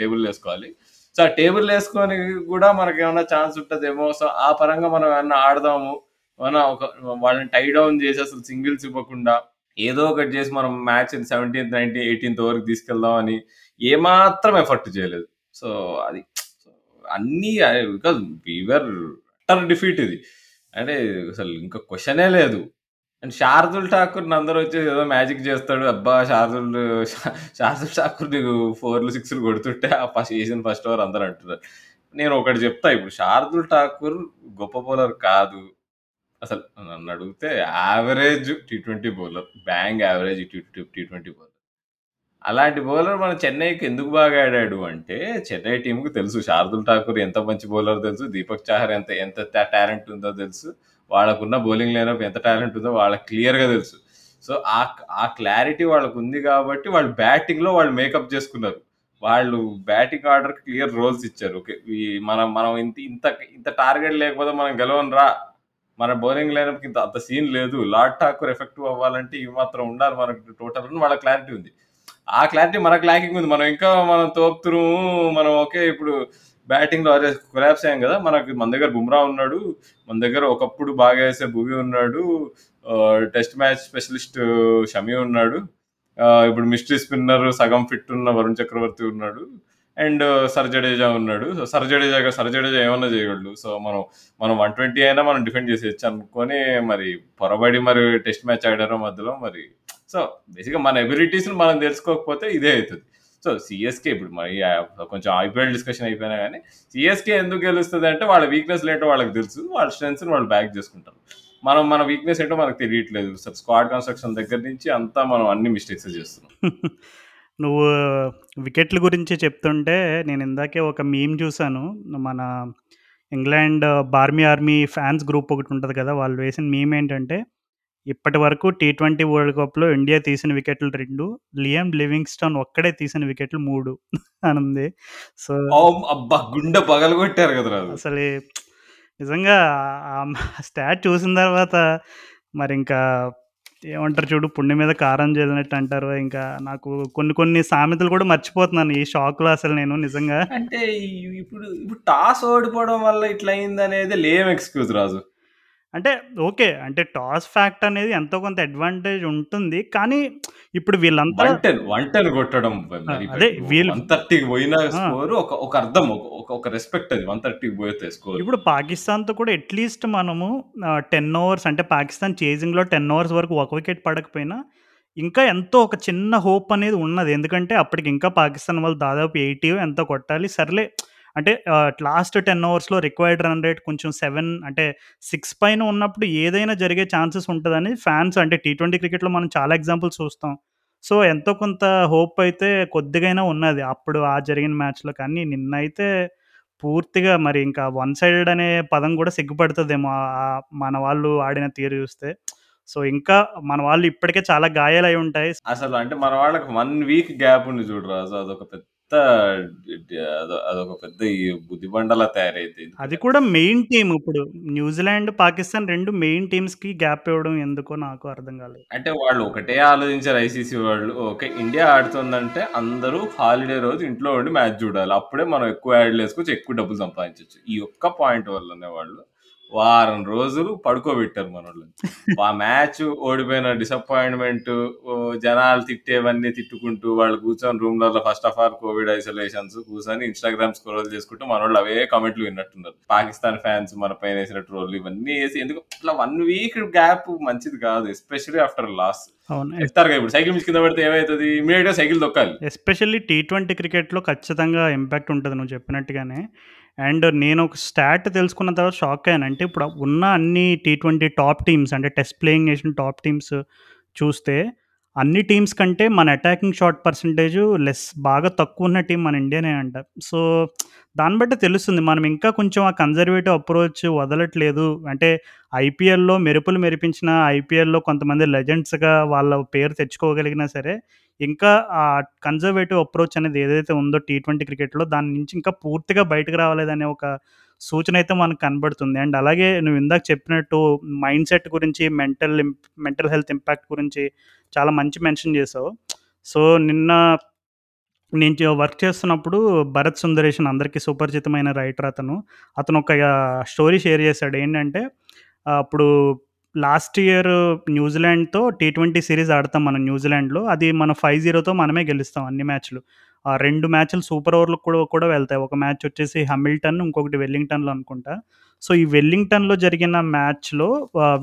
టేబుల్ వేసుకోవాలి సో, ఆ టేబుల్‌లేసుకొని కూడా మనకి ఏమైనా ఛాన్స్ ఉంటుందేమో సో, ఆ పరంగా మనం ఏమన్నా ఆడదాము. మనం ఒక వాళ్ళని టై డౌన్ చేసి అసలు సింగిల్స్ ఇవ్వకుండా ఏదో ఒకటి చేసి మనం మ్యాచ్ 17థ్, 19 18థ్ ఓవర్‌కి తీసుకెళ్దాం అని ఏమాత్రం ఎఫర్ట్ చేయలేదు. సో, అది అన్నీ బికాజ్ వీవర్ అటర్ డిఫీట్ ఇది. అంటే అసలు ఇంకా క్వశ్చనే లేదు. అండ్ శార్దుల్ ఠాకూర్ అందరూ వచ్చేసి ఏదో మ్యాజిక్ చేస్తాడు. అబ్బా! శార్దుల్ శార్దుల్ ఠాకూర్ నీకు 4లు, 6లు కొడుతుంటే ఆ ఫస్ట్ ఏసిన ఫస్ట్ ఓవర్ అందరూ అంటున్నారు. నేను ఒకటి చెప్తా ఇప్పుడు శార్దుల్ ఠాకూర్ గొప్ప బౌలర్ కాదు. అసలు నన్ను అడిగితే average T20 bowler. Bang average T T T20 bowler. అలాంటి బౌలర్ మన చెన్నైకి ఎందుకు బాగా ఆడాడు అంటే చెన్నై టీంకు తెలుసు శార్దుల్ ఠాకూర్ ఎంత మంచి బౌలర్ తెలుసు. దీపక్ చాహర్ ఎంత ఎంత టాలెంట్ ఉందో తెలుసు. వాళ్ళకున్న బౌలింగ్ లైనప్ ఎంత టాలెంట్ ఉందో వాళ్ళకి క్లియర్‌గా తెలుసు. సో, ఆ ఆ క్లారిటీ వాళ్ళకుంది కాబట్టి వాళ్ళు బ్యాటింగ్‌లో వాళ్ళు మేకప్ చేసుకున్నారు. వాళ్ళు బ్యాటింగ్ ఆర్డర్‌కి క్లియర్ రోల్స్ ఇచ్చారు. ఓకే. ఈ మనం మనం ఇంత ఇంత ఇంత టార్గెట్ లేకపోతే మనం గెలవంరా. మన బౌలింగ్ లైనప్‌కి అంత సీన్ లేదు. లార్డ్ ఠాకూర్ ఎఫెక్టివ్ అవ్వాలంటే ఇవి మాత్రం ఉండాలి మనకు టోటల్ వాళ్ళ క్లారిటీ ఉంది. ఆ క్లారిటీ మనకు ల్యాకింగ్ ఉంది. మనం ఇంకా మనం తోపుతురుము మనం ఓకే ఇప్పుడు బ్యాటింగ్‌లో అదే కొలాబ్స్ అయ్యాం కదా! మనకి మన దగ్గర బుమ్రా ఉన్నాడు. మన దగ్గర ఒకప్పుడు బాగా వేసే భూమి ఉన్నాడు. టెస్ట్ మ్యాచ్ స్పెషలిస్ట్ షమి ఉన్నాడు. ఇప్పుడు మిస్ట్రీ స్పిన్నర్ సగం ఫిట్ ఉన్న వరుణ్ చక్రవర్తి ఉన్నాడు. అండ్ సర్ జడేజా ఉన్నాడు. So, Sir Jadeja Sir Jadeja ఏమన్నా చేయగలడు. సో, మనం మనం 120 అయినా మనం డిఫెండ్ చేసేయచ్చు అనుకొని మరి పొరబడి మరి టెస్ట్ మ్యాచ్ ఆడారు మధ్యలో మరి సో, బేసిక్‌గా మన ఎబిలిటీస్‌ని మనం తెలుసుకోకపోతే ఇదే అవుతుంది సో, సిఎస్కే ఇప్పుడు మరి కొంచెం ఐపీఎల్ డిస్కషన్ అయిపోయినా కానీ సీఎస్‌కే ఎందుకు గెలుస్తదంటే వాళ్ళ వీక్నెస్ ఏంటో వాళ్ళకి తెలుసు. వాళ్ళ స్ట్రెంగ్త్స్‌ని వాళ్ళు బ్యాక్ చేసుకుంటారు. మనం మన వీక్‌నెస్ ఏంటో మనకు తెలియట్లేదు. సార్ స్క్వాడ్ కన్‌స్ట్రక్షన్ దగ్గర నుంచి అంతా మనం అన్ని మిస్టేక్స్ చేస్తున్నాం. నువ్వు వికెట్ల గురించి చెప్తుంటే నేను ఇందాకే ఒక మీమ్ చూసాను. మన England barmy army fans group ఒకటి ఉంటది కదా! వాళ్ళు వేసిన మీమ్ ఏంటంటే, ఇప్పటివరకు టీ20 వరల్డ్ కప్‌లో ఇండియా తీసిన వికెట్లు 2, లియామ్ లివింగ్‌స్టోన్ ఒక్కడే తీసిన వికెట్లు 3 అనుంది. సో ఓహ్! అబ్బా! గుండె పగలగొట్టారు అది. అసలు నిజంగా స్టాట్ చూసిన తర్వాత మరింకా ఏమంటారు చూడు పుణ్య మీద కారం జల్లినట్టు అంటారు. ఇంకా నాకు కొన్ని కొన్ని సామెతలు కూడా మర్చిపోతున్నాను ఈ షాక్‌లో అసలు నేను నిజంగా. అంటే ఇప్పుడు ఇప్పుడు టాస్ ఓడిపోవడం వల్ల ఇట్లా అయిందనేది లేం ఎక్స్‌క్యూజ్ రాజు. అంటే ఓకే. అంటే టాస్ ఫ్యాక్ట్ అనేది ఎంతో కొంత అడ్వాంటేజ్ ఉంటుంది. కానీ ఇప్పుడు వీళ్ళంతా 110, 110 కొట్టడం ఆ! మరి అదే వీళ్ళు 130కి పోయిన ఆ! స్కోర్ ఒక ఒక అర్థం ఒక ఒక రెస్పెక్ట్ అది 130కి పోతే స్కోర్. ఇప్పుడు పాకిస్తాన్‌తో కూడా అట్‌లీస్ట్ మనము ఆహ్, 10 ఓవర్స్ అంటే పాకిస్తాన్ చేజింగ్‌లో 10 ఓవర్స్ వరకు ఒక వికెట్ పడకపోయినా, ఇంకా ఎంతో ఒక చిన్న హోప్ అనేది ఉన్నది. ఎందుకంటే అప్పటికి ఇంకా పాకిస్తాన్ వాళ్ళు దాదాపు 80 ఎంతో కొట్టాలి. సర్లే అంటే లాస్ట్ 10 ఓవర్స్‌లో రిక్వైర్డ్ రన్ రేట్ కొంచెం సెవెన్ అంటే సిక్స్ పైన ఉన్నప్పుడు ఏదైనా జరిగే ఛాన్సెస్ ఉంటుందని ఫ్యాన్స్ అంటే టీ20 క్రికెట్‌లో మనం చాలా ఎగ్జాంపుల్స్ చూస్తాం. సో, ఎంతో కొంత హోప్ అయితే కొద్దిగైనా ఉన్నది. అప్పుడు ఆ జరిగిన మ్యాచ్‌లో. కానీ నిన్న అయితే పూర్తిగా మరి ఇంకా వన్ సైడెడ్ అనే పదం కూడా సిగ్గుపడుతుందేమో మన వాళ్ళు ఆడిన తీరు చూస్తే. సో, ఇంకా మన వాళ్ళు ఇప్పటికే చాలా గాయాలు అయి ఉంటాయి. అసలు అంటే మన వాళ్ళకి వన్ వీక్ గ్యాప్ ఉంది చూడరా అదొక పెద్ద అదొ అదొక పెద్ద ఈ బుద్ధిబండలా తయారైద్ది. అది కూడా మెయిన్ టీమ్ ఇప్పుడు న్యూజిలాండ్, పాకిస్తాన్ 2 మెయిన్ టీమ్స్‌కి గ్యాప్ ఇవ్వడం ఎందుకో నాకు అర్థం కాలేదు. అంటే వాళ్ళు ఒకటే ఆలోచించారు ఐసీసీ వాళ్ళు. ఓకే. ఇండియా ఆడుతుందంటే అందరూ హాలిడే రోజు ఇంట్లో ఉండి మ్యాచ్ చూడాలి. అప్పుడే మనం ఎక్కువ యాడ్‌లు ఏసుకోవచ్చు. ఎక్కువ డబ్బులు సంపాదించొచ్చు. ఈ ఒక్క పాయింట్ వల్లనే వాళ్ళు వారం రోజులు పడుకోబెట్టారు మనోళ్ళని. ఆ మ్యాచ్ ఓడిపోయిన డిసప్పాయింట్‌మెంట్ జనాలు తిట్టేవన్నీ తిట్టుకుంటూ వాళ్ళు కూర్చొని రూమ్‌లలో first of all covid isolations కూర్చొని ఇన్‌స్టాగ్రామ్ స్క్రోల్ చేసుకుంటూ మనోళ్ళు అవే కామెంట్లు విన్నట్టున్నారు. పాకిస్తాన్ ఫ్యాన్స్ మన పైన వేసిన ట్రోల్‌లు ఇవన్నీ ఏసి ఎందుకు ఇట్లా 1 వీక్ గ్యాప్ మంచిది కాదు. Especially after loss. చెప్తారుగా ఇప్పుడు సైకిల్ మించి కింద పడితే ఏమైతది? ఇమ్మీడియేట్‌గా సైకిల్ తొక్కాలి. ఎస్పెషల్లీ టీ20 క్రికెట్‌లో ఖచ్చితంగా ఇంపాక్ట్ ఉంటది నువ్వు చెప్పినట్టుగానే. అండ్ నేను ఒక స్టాట్ తెలుసుకున్న తర్వాత షాక్ అయ్యాను. అంటే ఇప్పుడు ఉన్న అన్ని టీ20 టాప్ టీమ్స్ అంటే టెస్ట్ ప్లేయింగ్ చేసిన టాప్ టీమ్స్ చూస్తే అన్ని టీమ్స్ కంటే మన అటాకింగ్ షాట్ పర్సంటేజ్ లెస్ బాగా తక్కువ ఉన్న టీం మన ఇండియానే అంట. సో, దాన్ని బట్టి తెలుస్తుంది. మనం ఇంకా కొంచెం ఆ కన్జర్వేటివ్ అప్రోచ్ వదలట్లేదు. అంటే ఐపీఎల్‌లో మెరుపులు మెరిపించిన ఐపీఎల్‌లో కొంతమంది లెజెండ్స్‌గా వాళ్ళ పేరు తెచ్చుకోగలిగినా సరే, ఇంకా ఆ కన్జర్వేటివ్ అప్రోచ్ అనేది ఏదైతే ఉందో టీ20 క్రికెట్‌లో దాని నుంచి ఇంకా పూర్తిగా బయటకు రావాలేదనే ఒక సూచన అయితే మనకు కనబడుతుంది. అండ్ అలాగే నువ్వు ఇందాక చెప్పినట్టు మైండ్ సెట్ గురించి మెంటల్ మెంటల్ హెల్త్ ఇంపాక్ట్ గురించి చాలా మంచి మెన్షన్ చేసావు. సో, నిన్న నేను వర్క్ చేస్తున్నప్పుడు భరత్ సుందరేషన్ అందరికీ సుపరిచితమైన రైటర్ అతను. అతను ఒక స్టోరీ షేర్ చేశాడు. ఏంటంటే అప్పుడు లాస్ట్ ఇయర్ న్యూజిలాండ్‌తో టీ ట్వంటీ సిరీస్ ఆడతాం మనం న్యూజిలాండ్‌లో. అది మనం 5-0తో మనమే గెలుస్తాం అన్ని మ్యాచ్‌లు. ఆ రెండు మ్యాచ్‌లు సూపర్ ఓవర్‌లకు కూడా కూడా వెళ్తాయి. ఒక మ్యాచ్ వచ్చేసి హమిల్టన్, ఇంకొకటి వెల్లింగ్టన్‌లో అనుకుంటా. సో, ఈ వెల్లింగ్టన్‌లో జరిగిన మ్యాచ్‌లో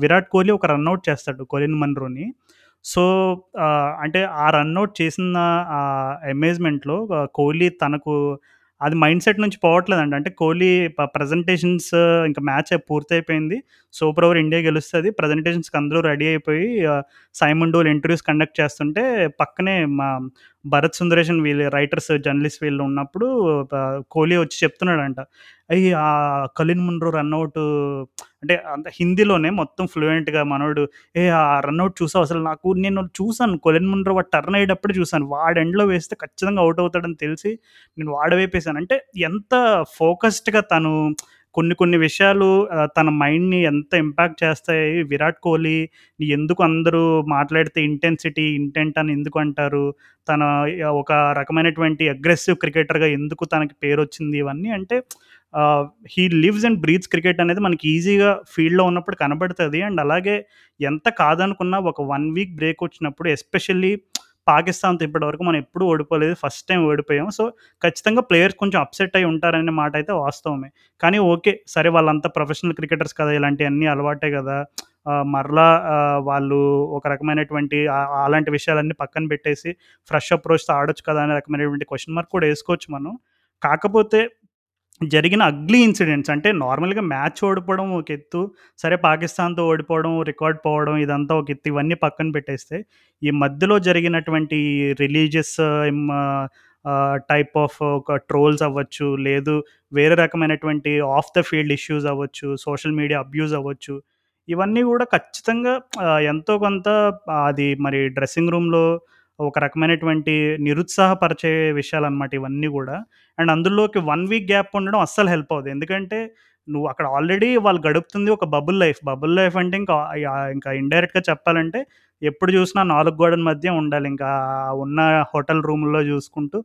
విరాట్ కోహ్లీ ఒక రన్అట్ చేస్తాడు కొలిన్ మన్రోని. సో, అంటే ఆ రన్అట్ చేసిన ఆహ్, అమేజ్‌మెంట్‌లో కోహ్లీ తనకు అది మైండ్ సెట్ నుంచి పోవట్లేదండి అంటే కోహ్లీ ప్రజెంటేషన్స్ ప్రెజెంటేషన్స్ ఇంకా మ్యాచ్ పూర్తయిపోయింది. సూపర్ ఓవర్ ఇండియా గెలుస్తుంది ప్రజెంటేషన్స్కి అందరూ రెడీ అయిపోయి సైమన్ డోల్ ఇంటర్వ్యూస్ కండక్ట్ చేస్తుంటే పక్కనే మా భరత్ సుందరేషన్ వీళ్ళు రైటర్స్, జర్నలిస్ట్ వీళ్ళు ఉన్నప్పుడు కోహ్లీ వచ్చి చెప్తున్నాడంట. అయ్యి ఆ కలిన్ మున్రో రన్అట్ అంటే అంత హిందీలోనే మొత్తం ఫ్లూయెంట్‌గా మనోడు ఏ ఆ రన్ చూసావు అసలు నాకు నేను చూసాను కొలిన్ మున్రో వాడు టర్న్ అయ్యేటప్పుడు చూసాను. వాడు ఎండ్‌లో వేస్తే ఖచ్చితంగా అవుట్ అవుతాడని తెలిసి నేను వాడి అంటే ఎంత ఫోకస్డ్‌గా తను కొన్ని కొన్ని విషయాలు తన మైండ్‌ని ఎంత ఇంపాక్ట్ చేస్తాయి. విరాట్ కోహ్లీ ఎందుకు అందరూ మాట్లాడితే ఇంటెన్సిటీ, ఇంటెంట్ అని ఎందుకు అంటారు? తన ఒక రకమైనటువంటి అగ్రెసివ్ క్రికెటర్‌గా ఎందుకు తనకి పేరు వచ్చింది ఇవన్నీ అంటే he lives and breathes cricket అనేది మనకి ఈజీగా ఫీల్డ్‌లో ఉన్నప్పుడు కనబడుతుంది అండ్ అలాగే ఎంత కాదనుకున్నా ఒక వన్ వీక్ బ్రేక్ వచ్చినప్పుడు ఎస్పెషల్లీ పాకిస్తాన్‌తో ఇప్పటివరకు మనం ఎప్పుడూ ఓడిపోలేదు. ఫస్ట్ టైం ఓడిపోయాం. సో, ఖచ్చితంగా ప్లేయర్స్ కొంచెం అప్సెట్ అయి ఉంటారనే మాట అయితే వాస్తవమే. కానీ ఓకే. సరే వాళ్ళంతా ప్రొఫెషనల్ క్రికెటర్స్ కదా! ఇలాంటివన్నీ అలవాటే కదా! మరలా వాళ్ళు ఒక రకమైనటువంటి అలాంటి విషయాలన్నీ పక్కన పెట్టేసి ఫ్రెష్ అప్రోచ్‌తో ఆడొచ్చు కదా! అనే రకమైనటువంటి క్వశ్చన్ మార్క్ కూడా వేసుకోవచ్చు మనం. కాకపోతే జరిగిన అగ్లీ ఇన్సిడెంట్స్ అంటే నార్మల్‌గా మ్యాచ్ ఓడిపోవడం ఒక ఎత్తు. సరే పాకిస్తాన్‌తో ఓడిపోవడం, రికార్డ్ పోవడం ఇదంతా ఒక ఎత్తు. ఇవన్నీ పక్కన పెట్టేస్తే, ఈ మధ్యలో జరిగినటువంటి రిలీజియస్ టైప్ ఆఫ్ ఒక ట్రోల్స్ అవ్వచ్చు, లేదు వేరే రకమైనటువంటి ఆఫ్ ద ఫీల్డ్ ఇష్యూస్ అవ్వచ్చు, సోషల్ మీడియా అబ్యూస్ అవ్వచ్చు. ఇవన్నీ కూడా ఖచ్చితంగా ఎంతో కొంత అది మరి డ్రెస్సింగ్ రూమ్‌లో ఒక రకమైనటువంటి నిరుత్సాహపరిచే విషయాలు అనమాట ఇవన్నీ కూడా అండ్ అందులోకి వన్ వీక్ గ్యాప్ ఉండడం అస్సలు హెల్ప్ అవుతుంది ఎందుకంటే, నువ్వు అక్కడ ఆల్రెడీ వాళ్ళు గడుపుతుంది ఒక బబుల్ లైఫ్. బబుల్ లైఫ్ అంటే ఇంకా ఇంకా ఇండైరెక్ట్‌గా చెప్పాలంటే ఎప్పుడు చూసినా నాలుగు గోడల మధ్య ఉండాలి. ఇంకా ఉన్న హోటల్ రూమ్‌లో చూసుకుంటూ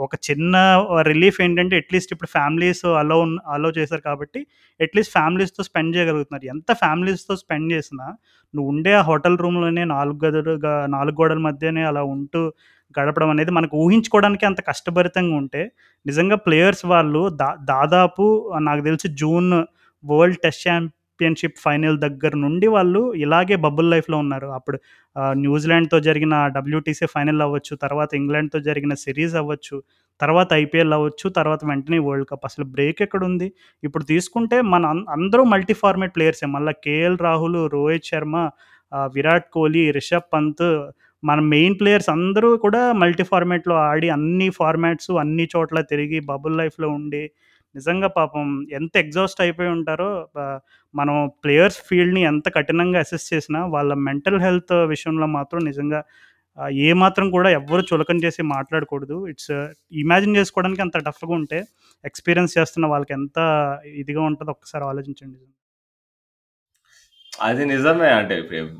ఒక చిన్న రిలీఫ్ ఏంటంటే అట్‌లీస్ట్ ఇప్పుడు ఫ్యామిలీస్ అలో అలో చేశారు కాబట్టి అట్‌లీస్ట్ ఫ్యామిలీస్‌తో స్పెండ్ చేయగలుగుతున్నారు. ఎంత ఫ్యామిలీస్‌తో స్పెండ్ చేసినా నువ్వు ఉండే ఆ హోటల్ రూమ్‌లోనే నాలుగు గదులుగా నాలుగు గోడల మధ్యనే అలా ఉంటూ గడపడం అనేది మనకు ఊహించుకోవడానికి అంత కష్టభరితంగా ఉంటే, నిజంగా ప్లేయర్స్ వాళ్ళు దా దాదాపు నాకు తెలిసి June world test championship final దగ్గర నుండి వాళ్ళు ఇలాగే బబుల్ లైఫ్‌లో ఉన్నారు. అప్పుడు న్యూజిలాండ్‌తో జరిగిన డబ్ల్యూటీసీ ఫైనల్ అవ్వచ్చు, తర్వాత ఇంగ్లాండ్‌తో జరిగిన సిరీస్ అవ్వచ్చు, తర్వాత ఐపీఎల్ అవ్వచ్చు, తర్వాత వెంటనే వరల్డ్ కప్. అసలు బ్రేక్ ఎక్కడుంది? ఇప్పుడు తీసుకుంటే మన అందరూ మల్టీ ఫార్మేట్ ప్లేయర్సే. మళ్ళీ కేఎల్ రాహుల్, రోహిత్ శర్మ, విరాట్ కోహ్లీ, రిషబ్ పంత్ మన మెయిన్ ప్లేయర్స్ అందరూ కూడా మల్టీ ఫార్మేట్లో ఆడి అన్ని ఫార్మాట్స్ అన్ని చోట్ల తిరిగి బబుల్ లైఫ్‌లో ఉండి నిజంగా పాపం ఎంత ఎగ్జాస్ట్ అయిపోయి ఉంటారో మనం ప్లేయర్స్ ఫీల్డ్‌ని ఎంత కఠినంగా అసెస్ చేసినా వాళ్ళ మెంటల్ హెల్త్ విషయంలో మాత్రం నిజంగా ఏ ఏమాత్రం కూడా ఎవ్వరు చులకం చేసి మాట్లాడకూడదు. ఇట్స్ ఇమాజిన్ uh, చేసుకోవడానికి అంత టఫ్‌గా ఉంటే, ఎక్స్‌పీరియన్స్ చేస్తున్న వాళ్ళకి ఎంత ఇదిగా ఉంటుందో ఒక్కసారి ఆలోచించండి. అది నిజమే. అంటే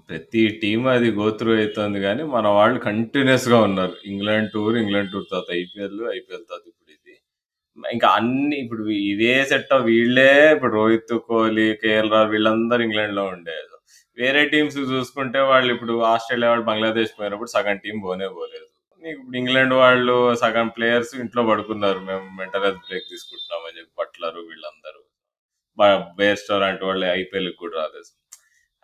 ప్రతి టీమ్ అది గోత్రూ అవుతుంది కానీ మన వాళ్ళు కంటిన్యూయస్‌గా ఉన్నారు. ఇంగ్లాండ్ టూర్, ఇంగ్లాండ్ టూర్ తర్వాత ఐపీఎల్, ఐపీఎల్ తర్వాత ఇంకా అన్ని ఇప్పుడు ఇదే సెట్ వీళ్ళే ఇప్పుడు రోహిత్, కోహ్లీ, కేఎల్ రాహుల్ వీళ్ళందరూ ఇంగ్లాండ్‌లో ఉండేది. వేరే టీమ్స్ చూసుకుంటే వాళ్ళు ఇప్పుడు ఆస్ట్రేలియా వాళ్ళు బంగ్లాదేశ్ పోయినప్పుడు సగం టీం పోనే పోలేదు. నీకు ఇప్పుడు ఇంగ్లాండ్ వాళ్ళు సగం ప్లేయర్స్ ఇంట్లో పడుకున్నారు. మేము మెంటల్ హెల్త్ బ్రేక్ తీసుకుంటున్నాం అని చెప్పి బట్లరు వీళ్ళందరూ. బ బేర్‌స్టో లాంటి వాళ్ళు ఐపీఎల్ కూడా రాలేదు.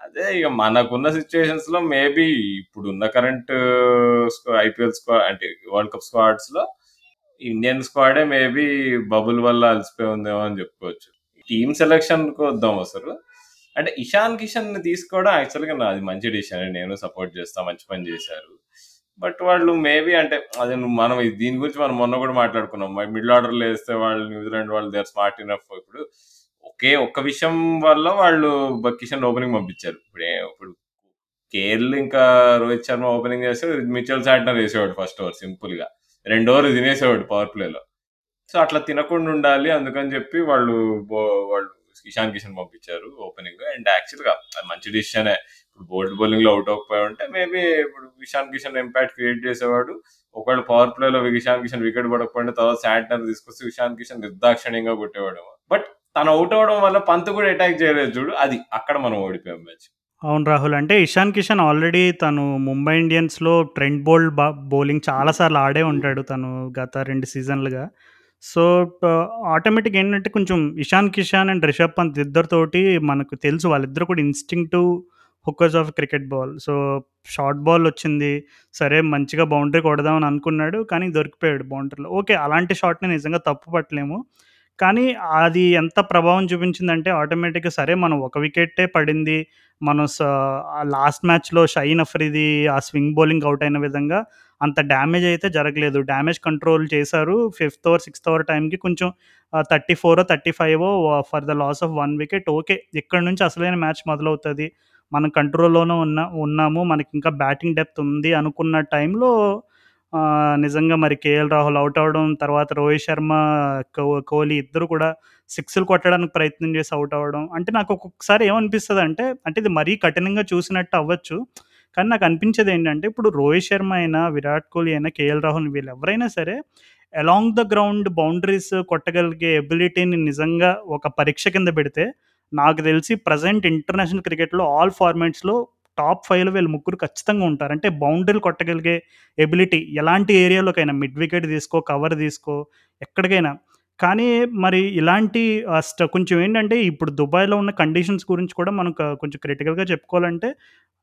అదే ఇక మనకున్న సిచ్యువేషన్స్లో మేబీ ఇప్పుడున్న కరెంట్ uh, ఐపీఎల్ స్క్వాడ్ అంటే వరల్డ్ కప్ స్క్వాడ్స్లో ఇండియన్ స్క్వాడే మేబీ బబుల్ వల్ల అలసిపోయి ఉందేమో అని చెప్పుకోవచ్చు. టీమ్ సెలెక్షన్ వద్దాం అసలు. అంటే ఇషాన్ కిషన్ని తీసుకోవడం యాక్చువల్గా నాది మంచి డిసిషన్ నేను సపోర్ట్ చేస్తా మంచి పని చేశారు. బట్ వాళ్ళు మేబీ అంటే అది మనం దీని గురించి మనం మొన్న కూడా మాట్లాడుకున్నాం. మిడిల్ ఆర్డర్లో వేస్తే వాళ్ళు న్యూజిలాండ్ వాళ్ళు దే ఆర్ స్మార్ట్ ఇనఫ్ ఇప్పుడు. ఒకే ఒక్క విషయం వల్ల వాళ్ళు కిషన్ ఓపెనింగ్ పంపించారు. ఇప్పుడు ఇప్పుడు కేఎల్ ఇంకా రోహిత్ శర్మ ఓపెనింగ్ చేస్తే మిచెల్ శాంట్నర్ వేసేవాడు ఫస్ట్ ఓవర్ సింపుల్గా. రెండు ఓవర్లు తినేసేవాడు పవర్ ప్లేలో సో అట్లా తినకుండా ఉండాలి అందుకని చెప్పి వాళ్ళు వాళ్ళు ఇషాన్ కిషన్ పంపించారు ఓపెనింగ్ అండ్ యాక్చువల్గా అది మంచి డిసిషనే ఇప్పుడు బోల్డ్ బౌలింగ్లో అవుట్ అవ్వకపోయి ఉంటే మేబీ ఇప్పుడు ఇషాన్ కిషన్ ఇంపాక్ట్ క్రియేట్ చేసేవాడు. ఒకవేళ పవర్ ప్లే లో ఇషాన్ కిషన్ వికెట్ పడకపోయిన తర్వాత శాంట్నర్ తీసుకొస్తే ఇషాన్ కిషన్ నిర్దాక్షణ్యంగా కొట్టేవాడు బట్ తను అవుట్ అవడం వల్ల పంత్ కూడా అటాక్ చేయలేదు చూడు. అది అక్కడ మనం ఓడిపోయాం మ్యాచ్ అవును రాహుల్. అంటే ఇషాన్ కిషన్ ఆల్రెడీ తను ముంబై ఇండియన్స్‌లో ట్రెండ్ బోల్డ్ బ బౌలింగ్ చాలాసార్లు ఆడే ఉంటాడు తను గత రెండు సీజన్‌లుగా. సో, ఆటోమేటిక్ ఏంటంటే కొంచెం ఇషాన్ కిషన్ అండ్ రిషబ్ పంత్ ఇద్దరితోటి మనకు తెలుసు వాళ్ళిద్దరు కూడా instinctive hookers of cricket ball. So, short ball వచ్చింది. సరే మంచిగా బౌండరీ కొడదామని అనుకున్నాడు. కానీ దొరికిపోయాడు బౌండరీలో. ఓకే. అలాంటి షాట్‌ని నిజంగా తప్పు పట్టలేము. కానీ అది ఎంత ప్రభావం చూపించిందంటే ఆటోమేటిక్‌గా సరే మనం ఒక వికెట్టే పడింది. మనం స లాస్ట్ మ్యాచ్‌లో షహీన్ అఫ్రిది ఆ స్వింగ్ బౌలింగ్ అవుట్ అయిన విధంగా అంత డ్యామేజ్ అయితే జరగలేదు. డ్యామేజ్ కంట్రోల్ చేశారు. ఫిఫ్త్ ఓవర్, సిక్స్త్ ఓవర్ టైంకి కొంచెం ah, 34 35 for the loss of 1 wicket okay. ఇక్కడి నుంచి అసలైన మ్యాచ్ మొదలవుతది. మనం కంట్రోల్‌లోనే ఉన్న ఉన్నాము. మనకింకా బ్యాటింగ్ డెప్త్ ఉంది అనుకున్న టైంలో నిజంగా మరి కేఎల్ రాహుల్ అవుట్ అవ్వడం, తర్వాత రోహిత్ శర్మ, కోహ్లీ ఇద్దరు కూడా సిక్స్‌లు కొట్టడానికి ప్రయత్నం చేసి అవుట్ అవ్వడం. అంటే నాకు ఒక్కొక్కసారి ఏమనిపిస్తుంది అంటే అంటే ఇది మరీ కఠినంగా చూసినట్టు అవ్వచ్చు. కానీ నాకు అనిపించేది ఏంటంటే, ఇప్పుడు రోహిత్ శర్మ అయినా, విరాట్ కోహ్లీ అయినా, కేఎల్ రాహుల్ వీళ్ళు ఎవరైనా సరే అలాంగ్ ద గ్రౌండ్ బౌండరీస్ కొట్టగలిగే ఎబిలిటీని నిజంగా ఒక పరీక్ష కింద పెడితే, నాకు తెలిసి ప్రజెంట్ ఇంటర్నేషనల్ క్రికెట్‌లో ఆల్ ఫార్మాట్స్‌లో టాప్ ఫైవ్లో వీళ్ళు ముగ్గురు ఖచ్చితంగా ఉంటారు. అంటే బౌండరీలు కొట్టగలిగే ఎబిలిటీ ఎలాంటి ఏరియాలోకైనా మిడ్ వికెట్ తీసుకో, కవర్ తీసుకో, ఎక్కడికైనా. కానీ మరి ఇలాంటి అస్ట్ కొంచెం ఏంటంటే ఇప్పుడు దుబాయ్‌లో ఉన్న కండిషన్స్ గురించి కూడా మనం కొంచెం క్రిటికల్‌గా చెప్పుకోవాలంటే,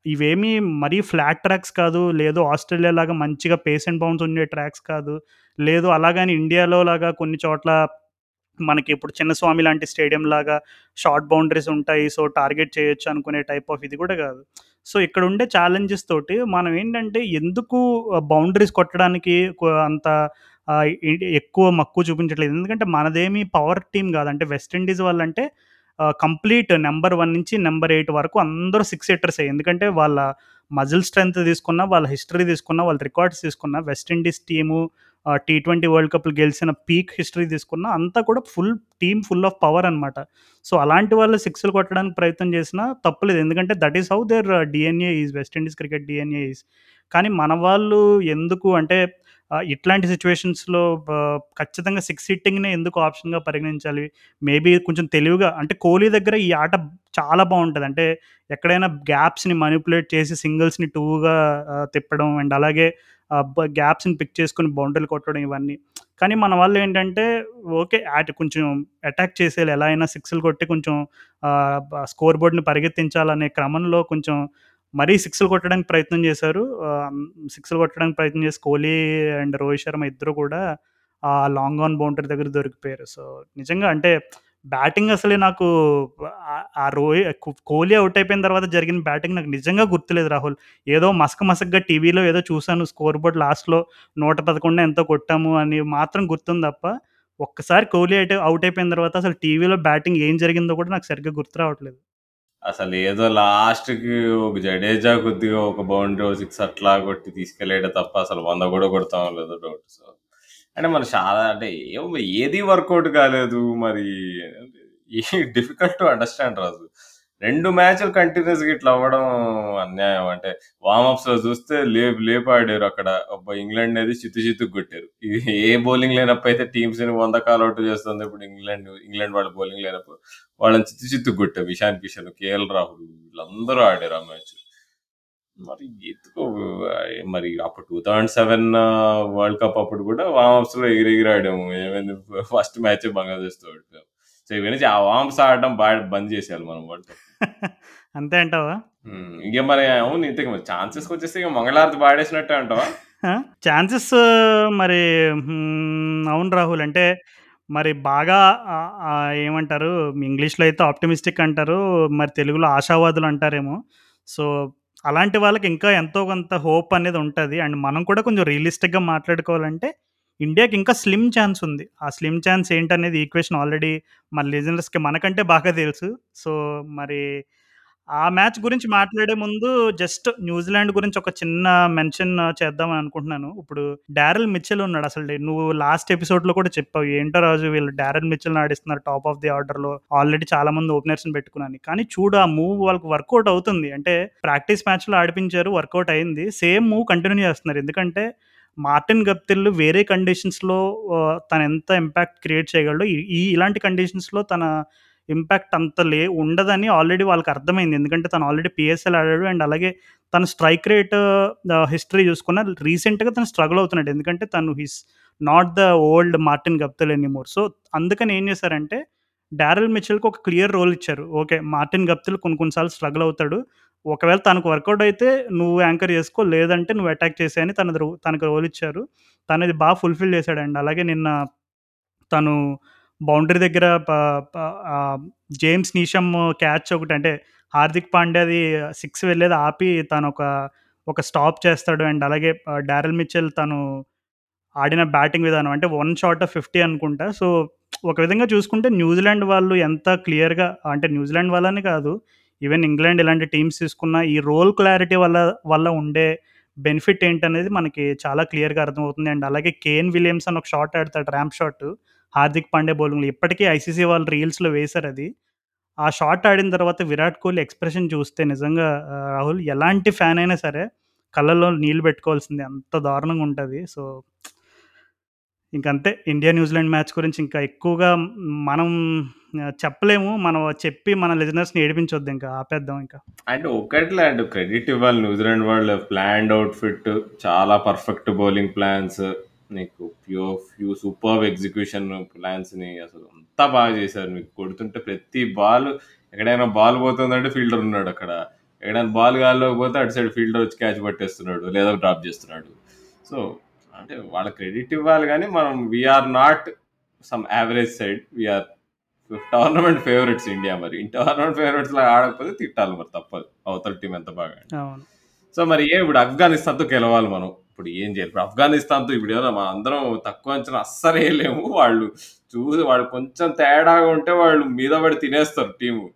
ఇవేమీ మరీ ఫ్లాట్ ట్రాక్స్ కాదు. లేదు ఆస్ట్రేలియా లాగా మంచిగా పేస్ అండ్ బౌన్స్ ఉండే ట్రాక్స్ కాదు. లేదు అలాగని ఇండియాలో లాగా కొన్ని చోట్ల మనకి ఇప్పుడు చిన్నస్వామి లాంటి స్టేడియం లాగా షార్ట్ బౌండరీస్ ఉంటాయి సో టార్గెట్ చేయొచ్చు అనుకునే టైప్ ఆఫ్ ఇది కూడా కాదు సో ఇక్కడ ఉండే ఛాలెంజెస్ తోటి మనం ఏంటంటే ఎందుకు బౌండరీస్ కొట్టడానికి అంత ఎక్కువ మక్కువ చూపించట్లేదు. ఎందుకంటే మనదేమి పవర్ టీం కాదు. అంటే వెస్టిండీస్ వాళ్ళంటే కంప్లీట్ నెంబర్ వన్ నుంచి నెంబర్ ఎయిట్ వరకు అందరూ సిక్స్ ఎయిటర్సే ఎందుకంటే వాళ్ళ మజిల్ స్ట్రెంత్ తీసుకున్నా వాళ్ళ హిస్టరీ తీసుకున్న వాళ్ళ రికార్డ్స్ తీసుకున్న West Indies team T twenty world కప్లు గెలిచిన పీక్ హిస్టరీ తీసుకున్నా అంతా కూడా full team full of power అనమాట సో అలాంటి వాళ్ళు సిక్స్లు కొట్టడానికి ప్రయత్నం చేసినా తప్పలేదు. ఎందుకంటే that is how their DNA is West Indies cricket DNA is కానీ మన వాళ్ళు ఎందుకు అంటే ఇట్లాంటి సిచ్యువేషన్స్లో ఖచ్చితంగా సిక్స్ సిట్టింగ్నే ఎందుకు ఆప్షన్గా పరిగణించాలి? మేబీ కొంచెం తెలివిగా అంటే కోహ్లీ దగ్గర ఈ ఆట చాలా బాగుంటుంది. అంటే ఎక్కడైనా గ్యాప్స్ని మనిపులేట్ చేసి సింగిల్స్ని టూగా తిప్పడం అండ్ అలాగే గ్యాప్స్ని పిక్ చేసుకుని బౌండరీలు కొట్టడం ఇవన్నీ. కానీ మన వాళ్ళు ఏంటంటే ఓకే యాట్ కొంచెం అటాక్ చేసేయాలి. ఎలా అయినా సిక్స్లు కొట్టి కొంచెం స్కోర్ బోర్డ్ని పరిగెత్తించాలనే క్రమంలో కొంచెం మరీ సిక్స్లు కొట్టడానికి ప్రయత్నం చేశారు. సిక్స్లు కొట్టడానికి ప్రయత్నం చేసి కోహ్లీ అండ్ రోహిత్ శర్మ ఇద్దరు కూడా ఆ లాంగ్ ఆన్ బౌండరీ దగ్గర దొరికిపోయారు. సో నిజంగా అంటే బ్యాటింగ్ అసలే నాకు ఆ- ఆ రోహి కోహ్లీ అవుట్ అయిపోయిన తర్వాత జరిగిన బ్యాటింగ్ నాకు నిజంగా గుర్తులేదు రాహుల్. ఏదో మసక మసకగా టీవీలో ఏదో చూశాను స్కోర్ బోర్డ్ లాస్ట్లో నూట పదకొండు ఎంతో కొట్టాము అని మాత్రం గుర్తుంది తప్ప ఒక్కసారి కోహ్లీ అయితే అవుట్ అయిపోయిన తర్వాత అసలు టీవీలో బ్యాటింగ్ ఏం జరిగిందో కూడా నాకు సరిగ్గా గుర్తు రావట్లేదు. అసలు ఏదో లాస్ట్కి ఒక జడేజా కొద్దిగా ఒక బౌండరీ సిక్స్ అట్లా కొట్టి తీసుకెళ్ళేట తప్ప అసలు వంద కూడా కొడతాం లేదు డౌట్. సో అంటే మన చాలా అంటే ఏమో ఏది వర్కౌట్ కాలేదు మరి. Difficult to understand Raju. రెండు మ్యాచ్లు కంటిన్యూస్గా ఇట్లా అవ్వడం అన్యాయం. అంటే వార్మప్స్లో చూస్తే లేపు లేపు ఆడారు అక్కడ ఇంగ్లాండ్ అనేది చిత్తు చిత్తు కొట్టారు. ఇది ఏ బౌలింగ్ లేనప్పుడు అయితే టీమ్స్ని వంద కాల్ అవుట్ చేస్తుంది ఇప్పుడు ఇంగ్లాండ్ ఇంగ్లాండ్ వాళ్ళ బౌలింగ్ లేనప్పుడు వాళ్ళని చిత్తు చిత్తు కొట్టారు. ఇషాన్ కిషన్ కేఎల్ రాహుల్ వీళ్ళందరూ ఆడారు ఆ మ్యాచ్ మరి ఎందుకో మరి అప్పుడు two thousand seven world cup అప్పుడు కూడా వార్మప్స్లో ఎగిరి ఎగిరి ఆడాము ఏమైంది ఫస్ట్ మ్యాచ్ బంగ్లాదేశ్తో సో ఇవన్నీ ఆ ఆడడం బాగా బంద్ చేసేయాలి మనం వరల్డ్ కప్ అంతే అంటావా? ఇంకే మరి అవును ఇంతకు మరి ఛాన్సెస్ వచ్చేసి ఇక మంగళారతి పాడేసినట్టే అంటావా? ఛాన్సెస్ మరి అవును రాహుల్. అంటే మరి బాగా ఏమంటారు? ఇంగ్లీష్లో అయితే ఆప్టిమిస్టిక్ అంటారు. మరి తెలుగులో ఆశావాదులు అంటారేమో. సో అలాంటి వాళ్ళకి ఇంకా ఎంతో కొంత హోప్ అనేది ఉంటుంది. అండ్ మనం కూడా కొంచెం రియలిస్టిక్గా మాట్లాడుకోవాలంటే ఇండియాకి ఇంకా స్లిమ్ ఛాన్స్ ఉంది. ఆ స్లిమ్ ఛాన్స్ ఏంటనేది ఈక్వేషన్ ఆల్రెడీ మన లిజనర్స్కి మనకంటే బాగా తెలుసు. సో మరి ఆ మ్యాచ్ గురించి మాట్లాడే ముందు జస్ట్ న్యూజిలాండ్ గురించి ఒక చిన్న మెన్షన్ చేద్దామని అనుకుంటున్నాను. ఇప్పుడు డారెల్ మిచెల్ ఉన్నాడు అసలు నువ్వు లాస్ట్ ఎపిసోడ్లో కూడా చెప్పావు ఏంటో రాజు వీళ్ళు డారెల్ మిచెల్ ఆడిస్తున్నారు టాప్ ఆఫ్ ది ఆర్డర్లో. ఆల్రెడీ చాలా మంది ఓపెనర్స్ని పెట్టుకున్నాను కానీ చూడు ఆ మూవ్ వాళ్ళకి వర్కౌట్ అవుతుంది. అంటే ప్రాక్టీస్ మ్యాచ్లో ఆడిపించారు వర్కౌట్ అయింది. సేమ్ మూవ్ కంటిన్యూ చేస్తున్నారు. ఎందుకంటే మార్టిన్ గప్తిల్ వేరే కండిషన్స్లో తను ఎంత ఇంపాక్ట్ క్రియేట్ చేయగలడో ఈ- ఇలాంటి కండిషన్స్లో తన ఇంపాక్ట్ అంత లే ఉండదని ఆల్రెడీ వాళ్ళకి అర్థమైంది. ఎందుకంటే తను ఆల్రెడీ పిఎస్ఎల్ ఆడాడు అండ్ అలాగే తన స్ట్రైక్ రేట్ హిస్టరీ చూసుకున్న రీసెంట్గా తను స్ట్రగుల్ అవుతున్నాడు. ఎందుకంటే తను he's not the old Martin Guptill anymore so అందుకని ఏం చేశారంటే డారెల్ మిచెల్కి ఒక క్లియర్ రోల్ ఇచ్చారు. ఓకే మార్టిన్ గప్తిల్ కొన్ని కొన్నిసార్లు స్ట్రగుల్ అవుతాడు. ఒకవేళ తనకు వర్కౌట్ అయితే నువ్వు యాంకర్ చేసుకో లేదంటే నువ్వు అటాక్ చేసాయని తనది రో- తనకు రోల్ ఇచ్చారు. తనది బాగా ఫుల్ఫిల్ చేశాడండి. అలాగే నిన్న తను బౌండరీ దగ్గర జేమ్స్ నీషమ్ క్యాచ్ ఒకటి అంటే హార్దిక్ పాండ్యాది సిక్స్ వెళ్ళేది ఆపి తను ఒక ఒక స్టాప్ చేస్తాడు. అండ్ అలాగే డారెల్ మిచెల్ తను ఆడిన బ్యాటింగ్ విధానం అంటే వన్ షాట్ ఆఫ్ ఫిఫ్టీ అనుకుంటా. సో ఒక విధంగా చూసుకుంటే న్యూజిలాండ్ వాళ్ళు ఎంత క్లియర్గా అంటే న్యూజిలాండ్ వాళ్ళని కాదు ఈవెన్ ఇంగ్లాండ్ ఇలాంటి టీమ్స్ తీసుకున్న ఈ రోల్ క్లారిటీ వల్ల వల్ల ఉండే బెనిఫిట్ ఏంటనేది మనకి చాలా క్లియర్గా అర్థమవుతుంది. అండ్ అలాగే కేన్ విలియమ్స్ అని ఒక షాట్ ఆడతాడు ర్యాంప్ షాట్. హార్దిక్ పాండే బౌలింగ్లో. ఇప్పటికీ ఐసీసీ వాళ్ళు రీల్స్లో వేశారు అది. ఆ షాట్ ఆడిన తర్వాత విరాట్ కోహ్లీ ఎక్స్ప్రెషన్ చూస్తే నిజంగా రాహుల్ ఎలాంటి ఫ్యాన్ అయినా సరే కళ్ళల్లో నీళ్ళు పెట్టుకోవాల్సింది. అంత దారుణంగా ఉంటుంది. సో ఇంకంతే. ఇండియా న్యూజిలాండ్ మ్యాచ్ గురించి ఇంకా ఎక్కువగా మనం చెప్పలేము. మనం చెప్పి మన లిజనర్స్ని ఏడిపించొద్దు ఇంకా. ఆపేద్దాం ఇంకా. అంటే ఒకట్లే అంటే క్రెడిట్ ఇవ్వాలి. న్యూజిలాండ్ వాళ్ళు ప్లాన్డ్ అవుట్ఫిట్ చాలా పర్ఫెక్ట్ బౌలింగ్ ప్లాన్స్. నీకు ప్యూర్ ఫ్యూ సూపర్ ఎగ్జిక్యూషన్ ప్లాన్స్ని అసలు అంతా బాగా చేశారు. మీకు కొడుతుంటే ప్రతి బాల్ ఎక్కడైనా బాల్ పోతుందంటే ఫీల్డర్ ఉన్నాడు అక్కడ. ఎక్కడైనా బాల్ గాల్లోకి పోతే అటు సైడ్ ఫీల్డర్ వచ్చి క్యాచ్ పట్టేస్తున్నాడు లేదా డ్రాప్ చేస్తున్నాడు. సో అంటే వాళ్ళ క్రెడిట్ ఇవ్వాలి కానీ మనం we're not some average side we're tournament favourites India మరి. టోర్నమెంట్ ఫేవరెట్స్ లా ఆడకపోతే తిట్టాలి మరి తప్పదు. అవతల టీం ఎంత బాగా సో మరి ఏ ఇప్పుడు ఆఫ్ఘనిస్తాన్తో గెలవాలి మనం. ఇప్పుడు ఏం చేయాలి? ఇప్పుడు ఆఫ్ఘనిస్తాన్తో ఇప్పుడు ఏమన్నా మా అందరం తక్కువ అంచనా అస్సలు వేయలేము. వాళ్ళు చూసి వాళ్ళు కొంచెం తేడాగా ఉంటే వాళ్ళు మీద పడి తినేస్తారు టీము.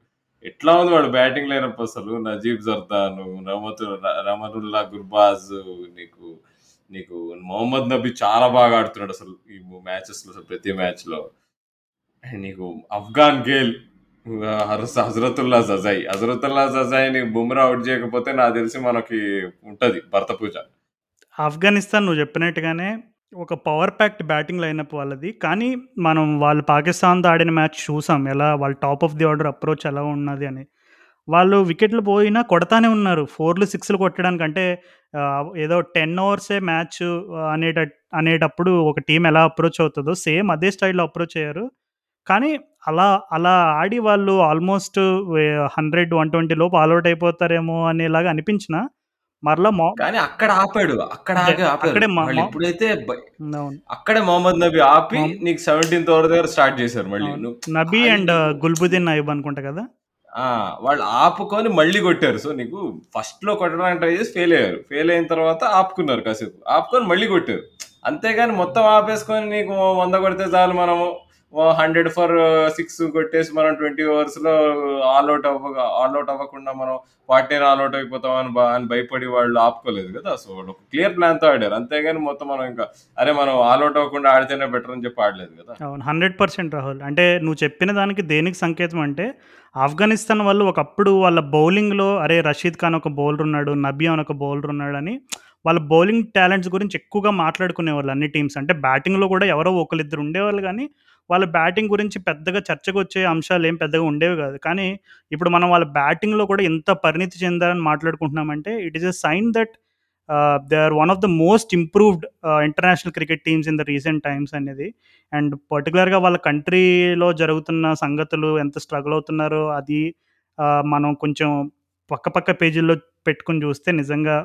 ఎట్లా ఉంది వాడు బ్యాటింగ్ లేనప్పుడు అసలు? నజీబ్ జర్దాన్ రమతు రమనుల్లా గుర్బాజ్ నీకు నీకు మొహమ్మద్ నబీ చాలా బాగా ఆడుతున్నాడు అసలు ఈ మ్యాచెస్లో అసలు ప్రతి మ్యాచ్లో నీకు అఫ్ఘాన్ గేల్ హర్స్ హజరతుల్లా జజాయ్. హజరతుల్లా జజాయ్ని బుమ్రా అవుట్ చేయకపోతే నాకు తెలిసి మనకి ఉంటుంది భర్త పూజ. ఆఫ్ఘనిస్తాన్ నువ్వు చెప్పినట్టుగానే ఒక పవర్ ప్యాక్ట్ బ్యాటింగ్ లైనప్ వాళ్ళది. కానీ మనం వాళ్ళు పాకిస్తాన్తో ఆడిన మ్యాచ్ చూసాం. ఎలా వాళ్ళ top of the order approach ఎలా ఉన్నది అని. వాళ్ళు వికెట్లు పోయినా కొడతానే ఉన్నారు. ఫోర్లు సిక్స్లు కొట్టడానికి అంటే ఏదో టెన్ ఓవర్సే మ్యాచ్ అనేట అనేటప్పుడు ఒక టీం ఎలా అప్రోచ్ అవుతుందో సేమ్ అదే స్టైల్లో అప్రోచ్ అయ్యారు. కానీ అలా అలా ఆడి వాళ్ళు ఆల్మోస్ట్ హండ్రెడ్ వన్ ట్వంటీ లోపు ఆల్అౌట్ అయిపోతారేమో అనేలాగా అనిపించిన మరలా కానీ అక్కడ ఆపాడు. అక్కడ ఆపాడు. ఎప్పుడైతే అక్కడే మొహమ్మద్ నబీ ఆపి నీకు సెవెంటీన్త్ ఓవర్ దగ్గర స్టార్ట్ చేశారు మళ్ళీ. నబీ అండ్ నీకు- గుల్బుద్దీన్ నాయిబ్ అనుకుంటా కదా? ఆ, వాళ్ళు ఆపుకొని మళ్ళీ కొట్టారు. సో నీకు ఫస్ట్లో కొట్టడానికి ట్రై చేసి ఫెయిల్ అయ్యారు. ఫెయిల్ అయిన తర్వాత ఆపుకున్నారు కాసేపు. ఆపుకొని మళ్ళీ కొట్టారు. అంతేగాని మొత్తం ఆపేసుకొని నీకు వంద కొడితే చాలు మనము. హండ్రెడ్ ఫర్ సిక్స్ కొట్టేసి మనం ట్వంటీ ఓవర్స్లో ఆల్ అవుట్ అవ్వ ఆల్ అవుట్ అవ్వకుండా మనం ఫార్టీ ఆల్ అవుట్ అయిపోతాం అని బా- అని భయపడి వాళ్ళు ఆపుకోలేదు కదా. సో వాళ్ళు ఒక క్లియర్ ప్లాన్తో ఆడారు. అంతేగాని మొత్తం మనం ఇంకా అరే మనం ఆల్ అవుట్ అవ్వకుండా ఆడితేనే బెటర్ అని చెప్పి ఆడలేదు కదా. అవును హండ్రెడ్ పర్సెంట్ రాహుల్. అంటే నువ్వు చెప్పిన దానికి దేనికి సంకేతం అంటే ఆఫ్ఘనిస్తాన్ వాళ్ళు ఒకప్పుడు వాళ్ళ బౌలింగ్లో అరే రషీద్ ఖాన్ ఒక బౌలర్ ఉన్నాడు నబీ అని ఒక బౌలర్ ఉన్నాడు అని వాళ్ళ బౌలింగ్ టాలెంట్స్ గురించి ఎక్కువగా మాట్లాడుకునేవాళ్ళు అన్ని టీమ్స్. అంటే బ్యాటింగ్లో కూడా ఎవరో ఒకరిద్దరు ఉండేవాళ్ళు కానీ వాళ్ళ బ్యాటింగ్ గురించి పెద్దగా చర్చకు వచ్చే అంశాలు ఏం పెద్దగా ఉండేవి కాదు. కానీ ఇప్పుడు మనం వాళ్ళ బ్యాటింగ్లో కూడా ఎంత పరిణితి చెందారని మాట్లాడుకుంటున్నామంటే it is a sign that they are one of the most improved international cricket teams in the recent times అనేది. అండ్ పర్టికులర్గా వాళ్ళ కంట్రీలో జరుగుతున్న సంగతులు ఎంత స్ట్రగుల్ అవుతున్నారో అది uh, మనం కొంచెం పక్క పక్క పేజీల్లో పెట్టుకుని చూస్తే నిజంగా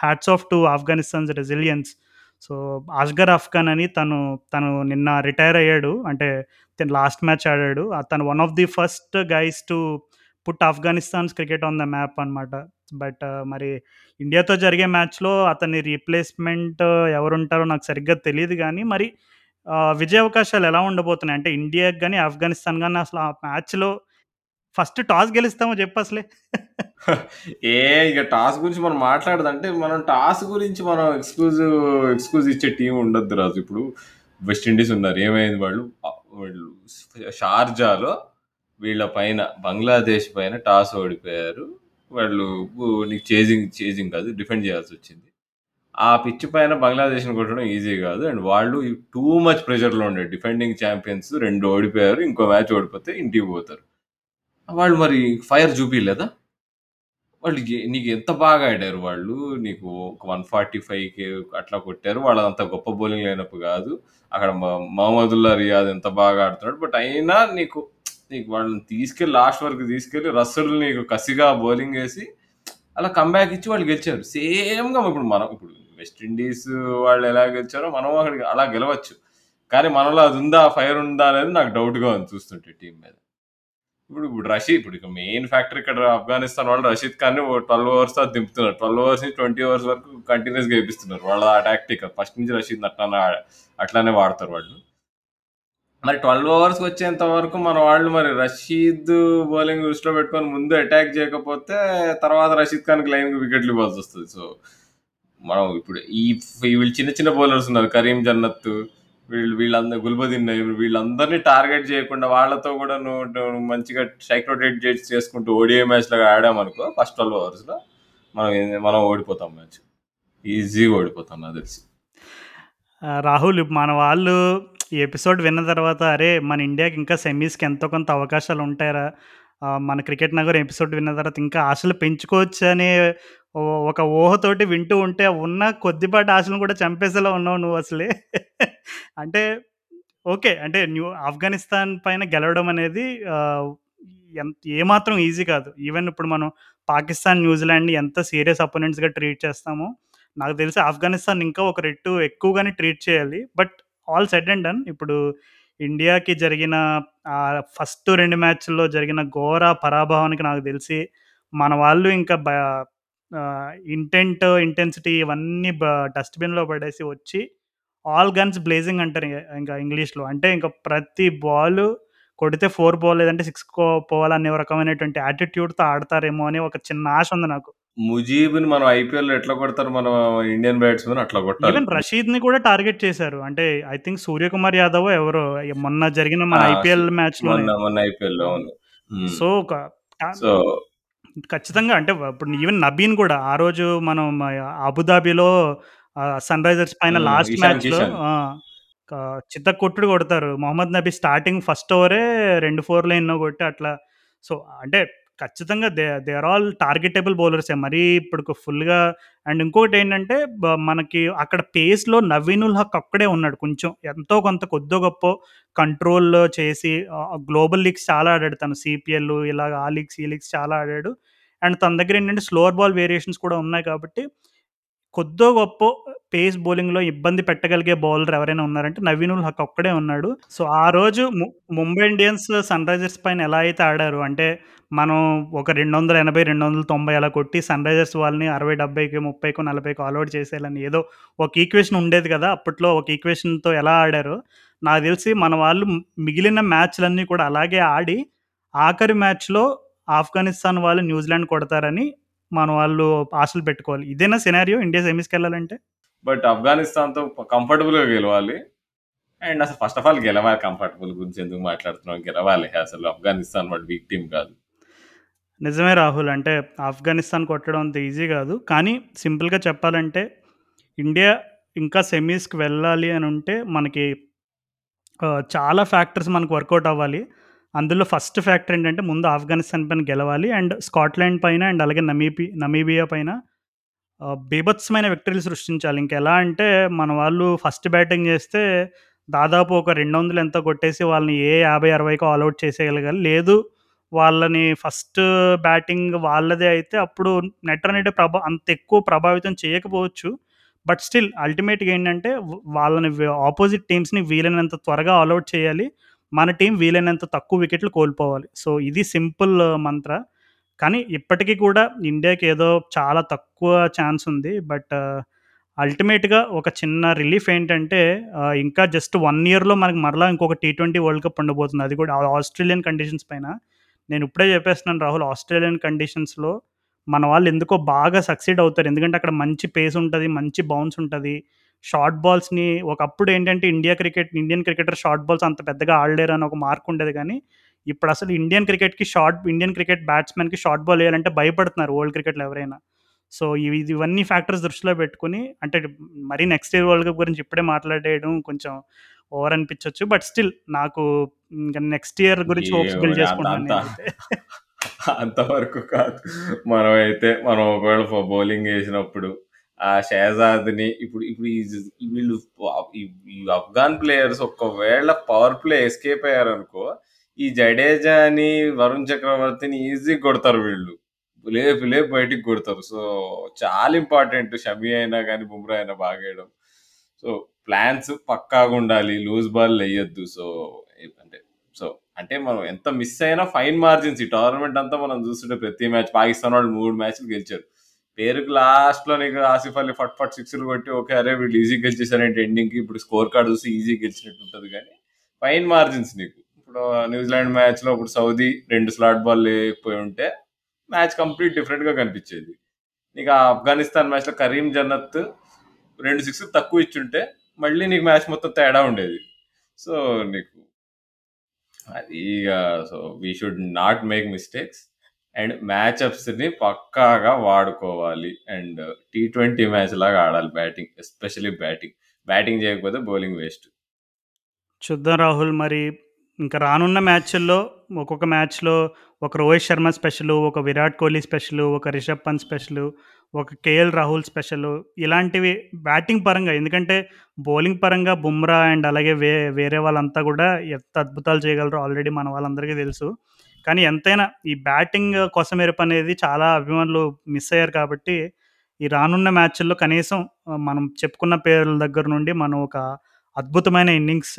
hats off to Afghanistan's resilience so Asghar Afghan అని తను తను నిన్న రిటైర్ అయ్యాడు. అంటే తను లాస్ట్ మ్యాచ్ ఆడాడు. తను one of the first guys to put Afghanistan's cricket on the map అనమాట బట్ మరి ఇండియాతో జరిగే మ్యాచ్లో అతని రీప్లేస్మెంట్ ఎవరుంటారో నాకు సరిగ్గా తెలియదు కానీ మరి విజయ అవకాశాలు ఎలా ఉండబోతున్నాయి? అంటే ఇండియాకి కానీ ఆఫ్ఘనిస్తాన్ కానీ అసలు ఆ మ్యాచ్లో ఫస్ట్ టాస్ గెలుస్తామో చెప్పు అసలే. ఏ ఇక టాస్ గురించి మనం మాట్లాడదంటే మనం టాస్ గురించి మనం ఎక్స్క్లూజివ్ ఎక్స్క్లూజ్ ఇచ్చే టీం ఉండద్దు రాజు. ఇప్పుడు వెస్టిండీస్ ఉన్నారు. ఏమైంది వాళ్ళు? వాళ్ళు షార్జాలో వీళ్ళ పైన బంగ్లాదేశ్ పైన టాస్ ఓడిపోయారు. వాళ్ళు నీకు చేజింగ్ చేజింగ్ కాదు డిఫెండ్ చేయాల్సి వచ్చింది. ఆ పిచ్ పైన బంగ్లాదేశ్ని కొట్టడం ఈజీ కాదు. అండ్ వాళ్ళు టూ మచ్ ప్రెషర్లో ఉండే డిఫెండింగ్ ఛాంపియన్స్ రెండు ఓడిపోయారు. ఇంకో మ్యాచ్ ఓడిపోతే ఇంటికి పోతారు. వాళ్ళు మరి ఫైర్ చూపించలేదా వాళ్ళు నీకు ఎంత బాగా ఆడారు వాళ్ళు? నీకు ఒక వన్ ఫార్టీ ఫైవ్కి అట్లా కొట్టారు. వాళ్ళంత గొప్ప బౌలింగ్ లేనప్పుడు కాదు. అక్కడ మ- మహమ్మదుల్లా రియాద్ ఎంత బాగా ఆడుతున్నాడు. బట్ అయినా నీకు నీకు వాళ్ళని తీసుకెళ్ళి లాస్ట్ వరకు తీసుకెళ్ళి రస్సులు నీకు కసిగా బౌలింగ్ వేసి అలా కంబ్యాక్ ఇచ్చి వాళ్ళు గెలిచారు. సేమ్గా ఇప్పుడు మనం ఇప్పుడు వెస్టిండీస్ వాళ్ళు ఎలా గెలిచారో మనం అక్కడికి అలా గెలవచ్చు. కానీ మనలో అది ఉందా ఫైర్ ఉందా అనేది నాకు డౌట్గా ఉంది చూస్తుంటే టీం మీద. ఇప్పుడు ఇప్పుడు రషీద్ ఇప్పుడు ఇక మెయిన్ ఫ్యాక్టర్ ఇక్కడ ఆఫ్ఘనిస్తాన్ వాళ్ళు రషీద్ ఖాన్ ట్వెల్వ్ అవర్స్తో దింపుతున్నారు. ట్వెల్వ్ అవర్స్ నుంచి ట్వంటీ అవర్స్ వరకు కంటిన్యూస్గా వేపిస్తున్నారు. వాళ్ళ ఆ టాక్టిక్ ఫస్ట్ నుంచి రషీద్ అట్లానే అట్లానే వాడతారు వాళ్ళు. మరి ట్వెల్వ్ అవర్స్ వచ్చేంత వరకు మన వాళ్ళు మరి రషీద్ బౌలింగ్ దృష్టిలో పెట్టుకొని ముందు అటాక్ చేయకపోతే తర్వాత రషీద్ ఖాన్కి లైన్ వికెట్లు ఇవ్వాల్సి వస్తుంది. సో మనం ఇప్పుడు ఈ వీళ్ళు చిన్న చిన్న బౌలర్స్ ఉన్నారు. కరీం జన్నత్ వీళ్ళు వీళ్ళందరూ గుల్బదిన్ వీళ్ళందరినీ టార్గెట్ చేయకుండా వాళ్ళతో కూడా నువ్వు మంచిగా స్ట్రైక్ రొటేట్ చేసి చేసుకుంటూ ఓడిఐ మ్యాచ్లో ఆడామనుకో ఫస్ట్ ట్వెల్వ్ అవర్స్లో మనం మనం ఓడిపోతాం మ్యాచ్. ఈజీగా ఓడిపోతాం నాకు తెలిసి. రాహుల్ మన వాళ్ళు ఈ ఎపిసోడ్ విన్న తర్వాత అరే మన ఇండియాకి ఇంకా సెమీస్కి ఎంతో కొంత అవకాశాలు ఉంటాయరా. మన క్రికెట్ నగర్ ఎపిసోడ్ విన్న తర్వాత ఇంకా ఆశలు పెంచుకోవచ్చు అనే ఓ- ఒక ఊహతోటి వింటూ ఉంటే ఉన్న కొద్దిపాటి ఆశలను కూడా చంపేసేలా ఉన్నావు నువ్వు అసలే. అంటే ఓకే. అంటే న్యూ ఆఫ్ఘనిస్తాన్ పైన గెలవడం అనేది ఎంత ఏమాత్రం ఈజీ కాదు. ఈవెన్ ఇప్పుడు మనం పాకిస్తాన్ న్యూజిలాండ్ని ఎంత సీరియస్ అపోనెంట్స్గా ట్రీట్ చేస్తామో నాకు తెలిసి ఆఫ్ఘనిస్తాన్ ఇంకా ఒక రెట్టు ఎక్కువగానే ట్రీట్ చేయాలి. But all set and done. ఇప్పుడు ఇండియాకి జరిగిన ఫస్ట్ రెండు మ్యాచ్‌ల్లో జరిగిన ఘోర పరాభవానికి నాకు తెలిసి మన వాళ్ళు ఇంకా బ ఇంటెంట్, ఇంటెన్సిటీ ఇవన్నీ బ డస్ట్‌బిన్‌లో పడేసి వచ్చి ఆల్ గన్స్ బ్లేజింగ్ అంటారు ఇంకా ఇంగ్లీష్‌లో. అంటే ఇంక ప్రతి బాలు కొడితే 4 బాల్ లేదంటే 6 కో పోవాలనే రకమైనటువంటి యాటిట్యూడ్‌తో ఆడతారేమో అని ఒక చిన్న ఆశ ఉంది నాకు. ముజీబ్‌ని మనం ఐపీఎల్‌లో ఎట్లా కొడతారు మన ఇండియన్ బ్యాట్స్‌మెన్ అట్లా కొట్టాలి. ఈవెన్ రషీద్‌ని కూడా టార్గెట్ చేశారు. అంటే ఐ థింక్ సూర్యకుమార్ యాదవో ఎవరో మొన్న జరిగిన మన! ఐపీఎల్ మ్యాచ్‌లోనే. మొన్న మొన్న. అవును. హ్మ్. సో, సో ఖచ్చితంగా అంటే ఇప్పుడు ఈవెన్ నబీన్ కూడా ఆ రోజు మనం అబుదాబిలో ఆహ్, సన్‌రైజర్స్ పైన. లాస్ట్ ఇషాన్ మ్యాచ్‌లో కిషన్. ఆ! క చిత్తకొట్టుడు కొడతారు. మొహమ్మద్ నబీ స్టార్టింగ్ ఫస్ట్ ఓవరే 2 ఫోర్‌లో ఎన్నో కొట్టి అట్లా సో, అంటే ఖచ్చితంగా they they are all targetable బౌలర్సే. మరీ ఇప్పుడు ఫుల్‌గా అండ్ ఇంకొకటేంటంటే బ మనకి అక్కడ పేస్‌లో నవీన్ ఉల్ హక్ ఒక్కడే ఉన్నాడు కొంచెం. ఎంతో కొంత కొద్దో గొప్పో కంట్రోల్ చేసి గ్లోబల్ లీగ్స్ చాలా ఆడాడు తను. సీపీఎల్ ఇలాగ ఆ లీగ్స్, ఈ లీగ్స్ చాలా ఆడాడు. అండ్ తన దగ్గర ఏంటంటే స్లోవర్ బాల్ వేరియేషన్స్ కూడా ఉన్నాయి కాబట్టి కొద్దో గొప్పో పేస్ బౌలింగ్‌లో ఇబ్బంది పెట్టగలిగే బౌలర్ ఎవరైనా ఉన్నారంటే నవీన్ ఉల్ హక్ ఒక్కడే ఉన్నాడు. సో, ఆ రోజు ము ముంబై ఇండియన్స్ సన్‌రైజర్స్ పైన ఎలా అయితే ఆడారు అంటే మనం ఒక 280, 290 అలా కొట్టి సన్‌రైజర్స్ వాళ్ళని అరవై డెబ్బైకి ముప్పైకి నలభైకి ఆల్అౌట్ చేసేయాలని ఏదో ఒక ఈక్వేషన్ ఉండేది కదా! అప్పట్లో ఒక ఈక్వేషన్‌తో ఎలా ఆడారో నాకు తెలిసి మన వాళ్ళు మిగిలిన మ్యాచ్‌లన్నీ కూడా అలాగే ఆడి ఆఖరి మ్యాచ్‌లో ఆఫ్ఘనిస్తాన్ వాళ్ళు న్యూజిలాండ్ కొడతారని మన వాళ్ళు ఆశలు పెట్టుకోవాలి. ఇదేనా సినారియో ఇండియా సెమీస్‌కెళ్ళాలంటే? బట్ ఆఫ్ఘనిస్తాన్‌తో కంఫర్టబుల్‌గా గెలవాలి. అండ్ అసలు ఫస్ట్ ఆఫ్ ఆల్ గెలవాలి కంఫర్టబుల్ గురించి ఎందుకు మాట్లాడుతున్నాం? గెలవాలి. అసలు ఆఫ్ఘనిస్తాన్ వాడు వీక్ టీమ్ కాదు. నిజమే రాహుల్. అంటే ఆఫ్ఘనిస్తాన్ కొట్టడం అంత ఈజీ కాదు. కానీ సింపుల్‌గా చెప్పాలంటే ఇండియా ఇంకా సెమీస్‌కి వెళ్ళాలి అనుంటే మనకి ఆహ్, చాలా ఫ్యాక్టర్స్ మనకు వర్కౌట్ అవ్వాలి. అందులో ఫస్ట్ ఫ్యాక్టర్ ఏంటంటే ముందు ఆఫ్ఘనిస్తాన్ పైన గెలవాలి. అండ్ స్కాట్లాండ్ పైన అండ్ అలాగే నమీబి నమీబియా పైన బీభత్సమైన విక్టరీలు సృష్టించాలి. ఇంకెలా అంటే మన వాళ్ళు ఫస్ట్ బ్యాటింగ్ చేస్తే దాదాపు ఒక 200 ఎంతో కొట్టేసి వాళ్ళని ఏ యాభై అరవైకో ఆల్అవుట్ చేసేయగలగాలి. లేదు వాళ్ళని ఫస్ట్ బ్యాటింగ్ వాళ్ళదే అయితే అప్పుడు నెట్ అనేది ప్రభా అంత ఎక్కువ ప్రభావితం చేయకపోవచ్చు. బట్ స్టిల్ అల్టిమేట్‌గా ఏంటంటే వాళ్ళని ఆపోజిట్ టీమ్స్‌ని వీలైనంత త్వరగా ఆల్అవుట్ చేయాలి. మన టీం వీలైనంత తక్కువ వికెట్లు కోల్పోవాలి. సో, ఇది సింపుల్ మంత్ర. కానీ ఇప్పటికీ కూడా ఇండియాకి ఏదో చాలా తక్కువ ఛాన్స్ ఉంది. బట్ అల్టిమేట్‌గా ఒక చిన్న రిలీఫ్ ఏంటంటే ఇంకా జస్ట్ వన్ ఇయర్‌లో మనకు మరలా ఇంకొక టీ20 వరల్డ్ కప్ ఉండబోతుంది. అది కూడా ఆస్ట్రేలియన్ కండిషన్స్ పైన. నేను ఇప్పుడే చెప్పేస్తున్నాను రాహుల్ ఆస్ట్రేలియన్ కండిషన్స్‌లో మన వాళ్ళు ఎందుకో బాగా సక్సీడ్ అవుతారు. ఎందుకంటే అక్కడ మంచి పేస్ ఉంటుంది మంచి బౌన్స్ ఉంటుంది షార్ట్ బాల్స్‌ని ఒకప్పుడు ఏంటంటే India cricket Indian cricketer short balls అంత పెద్దగా ఆడలేరు అని ఒక మార్క్ ఉండేది కానీ ఇప్పుడు అసలు ఇండియన్ క్రికెట్‌కి షార్ట్ ఇండియన్ క్రికెట్ బ్యాట్స్‌మెన్‌కి షార్ట్ బాల్ వేయాలంటే భయపడుతున్నారు వరల్డ్ క్రికెట్‌లో ఎవరైనా. సో, ఇవి ఇవన్నీ ఫ్యాక్టర్స్ దృష్టిలో పెట్టుకొని అంటే మరీ నెక్స్ట్ ఇయర్ వరల్డ్ కప్ గురించి ఇప్పుడే మాట్లాడేయడం కొంచెం ఓవర్ అనిపించొచ్చు. బట్ స్టిల్ నాకు ఇంక నెక్స్ట్ ఇయర్ గురించి హోప్స్ బిల్డ్ నేనైతే. అంతవరకు కాదు. మనమైతే మనం ఒకవేళ బౌలింగ్ ఏసినప్పుడు ఆ షహజాద్‌ని ఇప్పుడు ఇప్పుడు వీళ్ళు ఈ అఫ్ఘాన్ ప్లేయర్స్ ఒక్కవేళ పవర్ ప్లే ఎస్కేప్ అయ్యారనుకో, ఈ జడేజాని, వరుణ్ చక్రవర్తిని ఈజీగా కొడతారు వీళ్ళు. లేపు లేపు బయటికి కొడతారు. సో, చాలా ఇంపార్టెంట్ షమి అయినా కానీ బుమ్రా అయినా బాగేయడం. సో, ప్లాన్స్ పక్కాగుండాలి. లూజ్ బాల్ వేయొద్దు సో, అంటే సో, అంటే మనం ఎంత మిస్ అయినా ఫైన్ మార్జిన్స్ ఈ టోర్నమెంట్ అంతా మనం చూస్తుంటే ప్రతి మ్యాచ్ పాకిస్తాన్ వాళ్ళు మూడు మ్యాచ్‌లు గెలిచారు. పేరుకి లాస్ట్‌లో నీకు ఆసిఫ్ అలీ ఫట్ ఫట్ సిక్స్‌లు కొట్టి ఓకే. అరే వీళ్ళు ఈజీగా గెలిచేసారేంటి ఎండింగ్‌కి ఇప్పుడు స్కోర్ కార్డ్ చూసి ఈజీగా గెలిచినట్టు ఉంటుంది కానీ ఫైన్ మార్జిన్స్ నీకు. ఇప్పుడు న్యూజిలాండ్ మ్యాచ్‌లో ఇప్పుడు సౌదీ రెండు స్లాట్ బాల్ లేకపోయి ఉంటే మ్యాచ్ కంప్లీట్ డిఫరెంట్‌గా కనిపించేది. నీకు ఆ ఆఫ్ఘనిస్తాన్ మ్యాచ్‌లో కరీం జన్నత్ రెండు సిక్స్ తక్కువ ఇచ్చుంటే మళ్ళీ నీకు మ్యాచ్ మొత్తం తేడా ఉండేది. సో, నీకు అది so, we should not make mistakes. And మ్యాచ్‌అప్స్‌ని పక్కాగా వాడుకోవాలి. అండ్ టీ20 మ్యాచ్ లాగా ఆడాలి బ్యాటింగ్. Especially batting. బ్యాటింగ్ చేయకపోతే బౌలింగ్ వేస్ట్. చూద్దాం రాహుల్ మరి ఇంకా రానున్న మ్యాచ్‌ల్లో ఒక్కొక్క మ్యాచ్‌లో ఒక రోహిత్ శర్మ స్పెషలు, ఒక విరాట్ కోహ్లీ స్పెషలు, ఒక రిషబ్ పంత్ స్పెషలు, ఒక కేఎల్ రాహుల్ స్పెషలు ఇలాంటివి బ్యాటింగ్ పరంగా ఎందుకంటే బౌలింగ్ పరంగా బుమ్రా అండ్ అలాగే వే వేరే వాళ్ళంతా కూడా ఎంత అద్భుతాలు చేయగలరో ఆల్రెడీ మన వాళ్ళందరికీ తెలుసు. కానీ ఎంతైనా ఈ బ్యాటింగ్ కొసమెరుపు అనేది చాలా అభిమానులు మిస్ అయ్యారు కాబట్టి ఈ రానున్న మ్యాచ్‌ల్లో కనీసం మనం చెప్పుకున్న పేర్ల దగ్గర నుండి మనం ఒక అద్భుతమైన ఇన్నింగ్స్